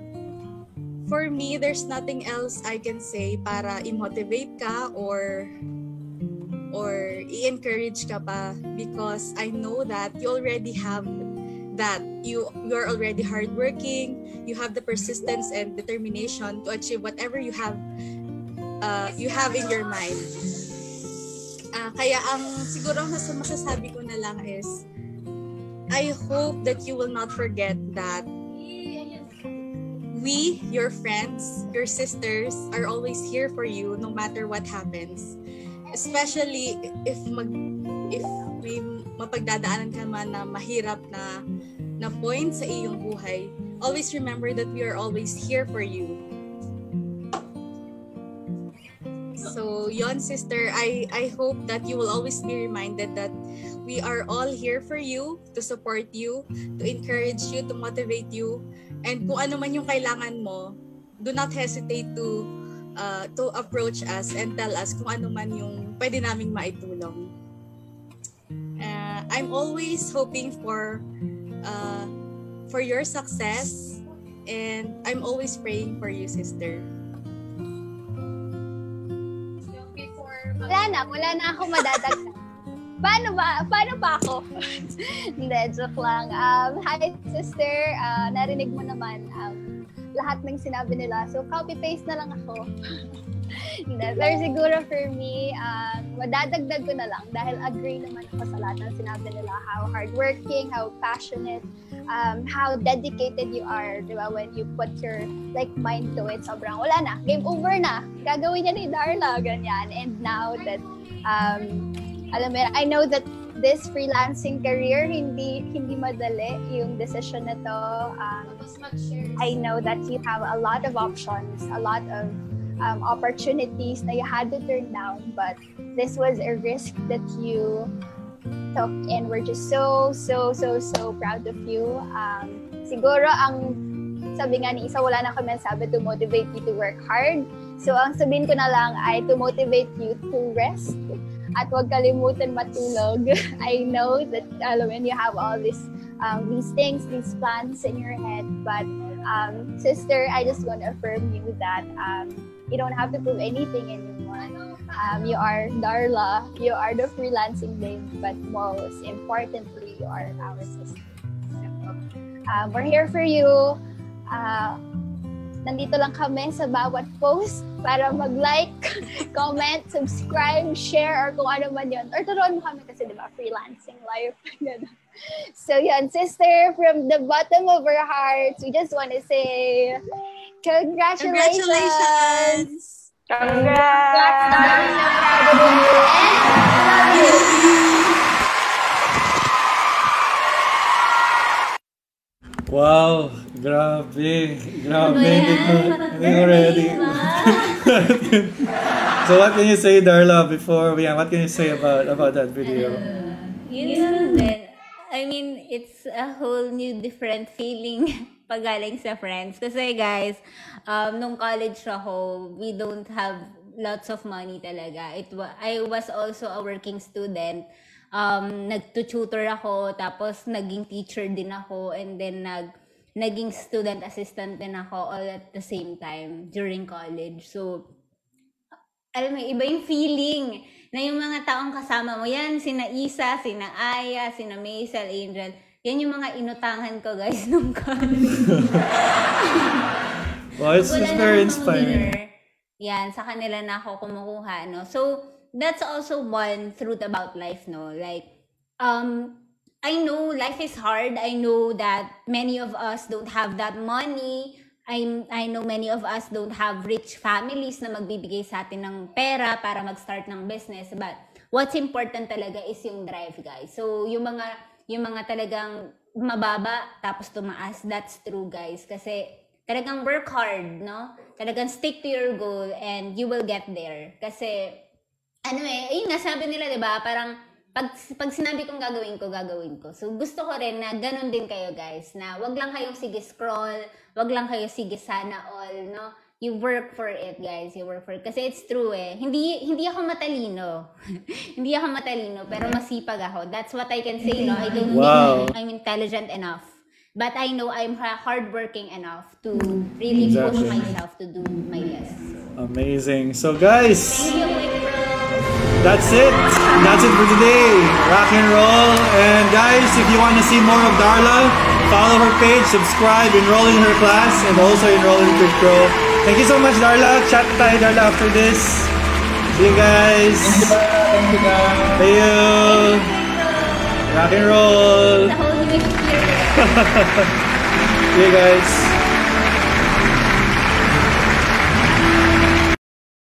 for me, there's nothing else I can say para i-motivate ka or or i-encourage ka pa because I know that you already have that you you're already hardworking you have the persistence and determination to achieve whatever you have uh, you have in your mind. Uh, kaya ang siguro ang nasa masasabi ko na lang is I hope that you will not forget that we, your friends, your sisters, are always here for you no matter what happens. Especially if mag if may mapagdadaanan ka man na mahirap na na point sa iyong buhay always remember that we are always here for you so yon sister i i hope that you will always be reminded that we are all here for you to support you to encourage you to motivate you and kung ano man yung kailangan mo do not hesitate to uh, to approach us and tell us kung ano man yung pwede naming maitulong. I'm always hoping for uh, for your success and I'm always praying for you, sister. Wala na, wala na ako madadagdag. Paano ba? Paano ba ako? Hindi, joke lang. Um, hi, sister. Uh, narinig mo naman um, lahat ng sinabi nila. So, copy-paste na lang ako. Hindi. Pero siguro for me, um, madadagdag ko na lang dahil agree naman ako sa lahat ng sinabi nila. How hardworking, how passionate, um, how dedicated you are, di ba? When you put your like mind to it, sobrang wala na. Game over na. Gagawin niya ni Darla, ganyan. And now that, um, alam mo, I know that this freelancing career hindi hindi madali yung decision na to um, I know that you have a lot of options a lot of um, opportunities that you had to turn down but this was a risk that you took and we're just so so so so proud of you um, siguro ang sabi nga ni Isa wala na kami sabi to motivate you to work hard so ang sabihin ko na lang ay to motivate you to rest at huwag kalimutan matulog. I know that alam mo, you have all these um, these things, these plans in your head, but um, sister, I just want to affirm you that um, you don't have to prove anything anymore. Um, you are Darla, you are the freelancing babe, but most importantly, you are our sister. So, um, we're here for you. Uh, nandito lang kami sa bawat post para mag-like, comment, subscribe, share, or kung ano man yun. Or turuan mo kami kasi, di ba, freelancing life. so, yun, sister, from the bottom of our hearts, we just want to say, congratulations! Congratulations! Congrats! Wow, grabe. Grabe. Hindi ko, hindi ko ready. So what can you say, Darla, before we what can you say about about that video? Yun lang din. I mean, it's a whole new different feeling pag galing sa friends. Kasi guys, um, nung college ako, we don't have lots of money talaga. It wa- I was also a working student. Um, nagtututor ako, tapos naging teacher din ako, and then nag naging student assistant din ako all at the same time during college. So, alam mo, iba yung feeling na yung mga taong kasama mo. Yan, sina Isa, sina Aya, sina Maisel, Angel. Yan yung mga inutangan ko, guys, nung college. Wow, it's, it's Wala very inspiring. winner. Yan, sa kanila na ako kumukuha, no? So, that's also one truth about life, no? Like, um, I know life is hard. I know that many of us don't have that money. I, I know many of us don't have rich families na magbibigay sa atin ng pera para mag-start ng business. But what's important talaga is yung drive, guys. So, yung mga, yung mga talagang mababa tapos tumaas, that's true, guys. Kasi talagang work hard, no? Talagang stick to your goal and you will get there. Kasi, ano eh, ayun nga, sabi nila, di ba, parang, pag, pag sinabi kong gagawin ko, gagawin ko. So, gusto ko rin na ganun din kayo, guys, na wag lang kayong sige scroll, wag lang kayo sige sana all, no? You work for it, guys. You work for it. Kasi it's true eh. Hindi, hindi ako matalino. hindi ako matalino, pero masipag ako. That's what I can say, no? I don't Wow. think I'm intelligent enough. But I know I'm ha- hardworking enough to really push Exactly. myself to do my best. Amazing. So guys, that's it. That's it for today. Rock and roll. And guys, if you want to see more of Darla, follow her page, subscribe, enroll in her class, and also enroll in Pro. Thank you so much, Darla. Chat tayo, Darla, after this. See you guys. Thank you, guys. See you. Rock and roll. The whole new experience. See you guys.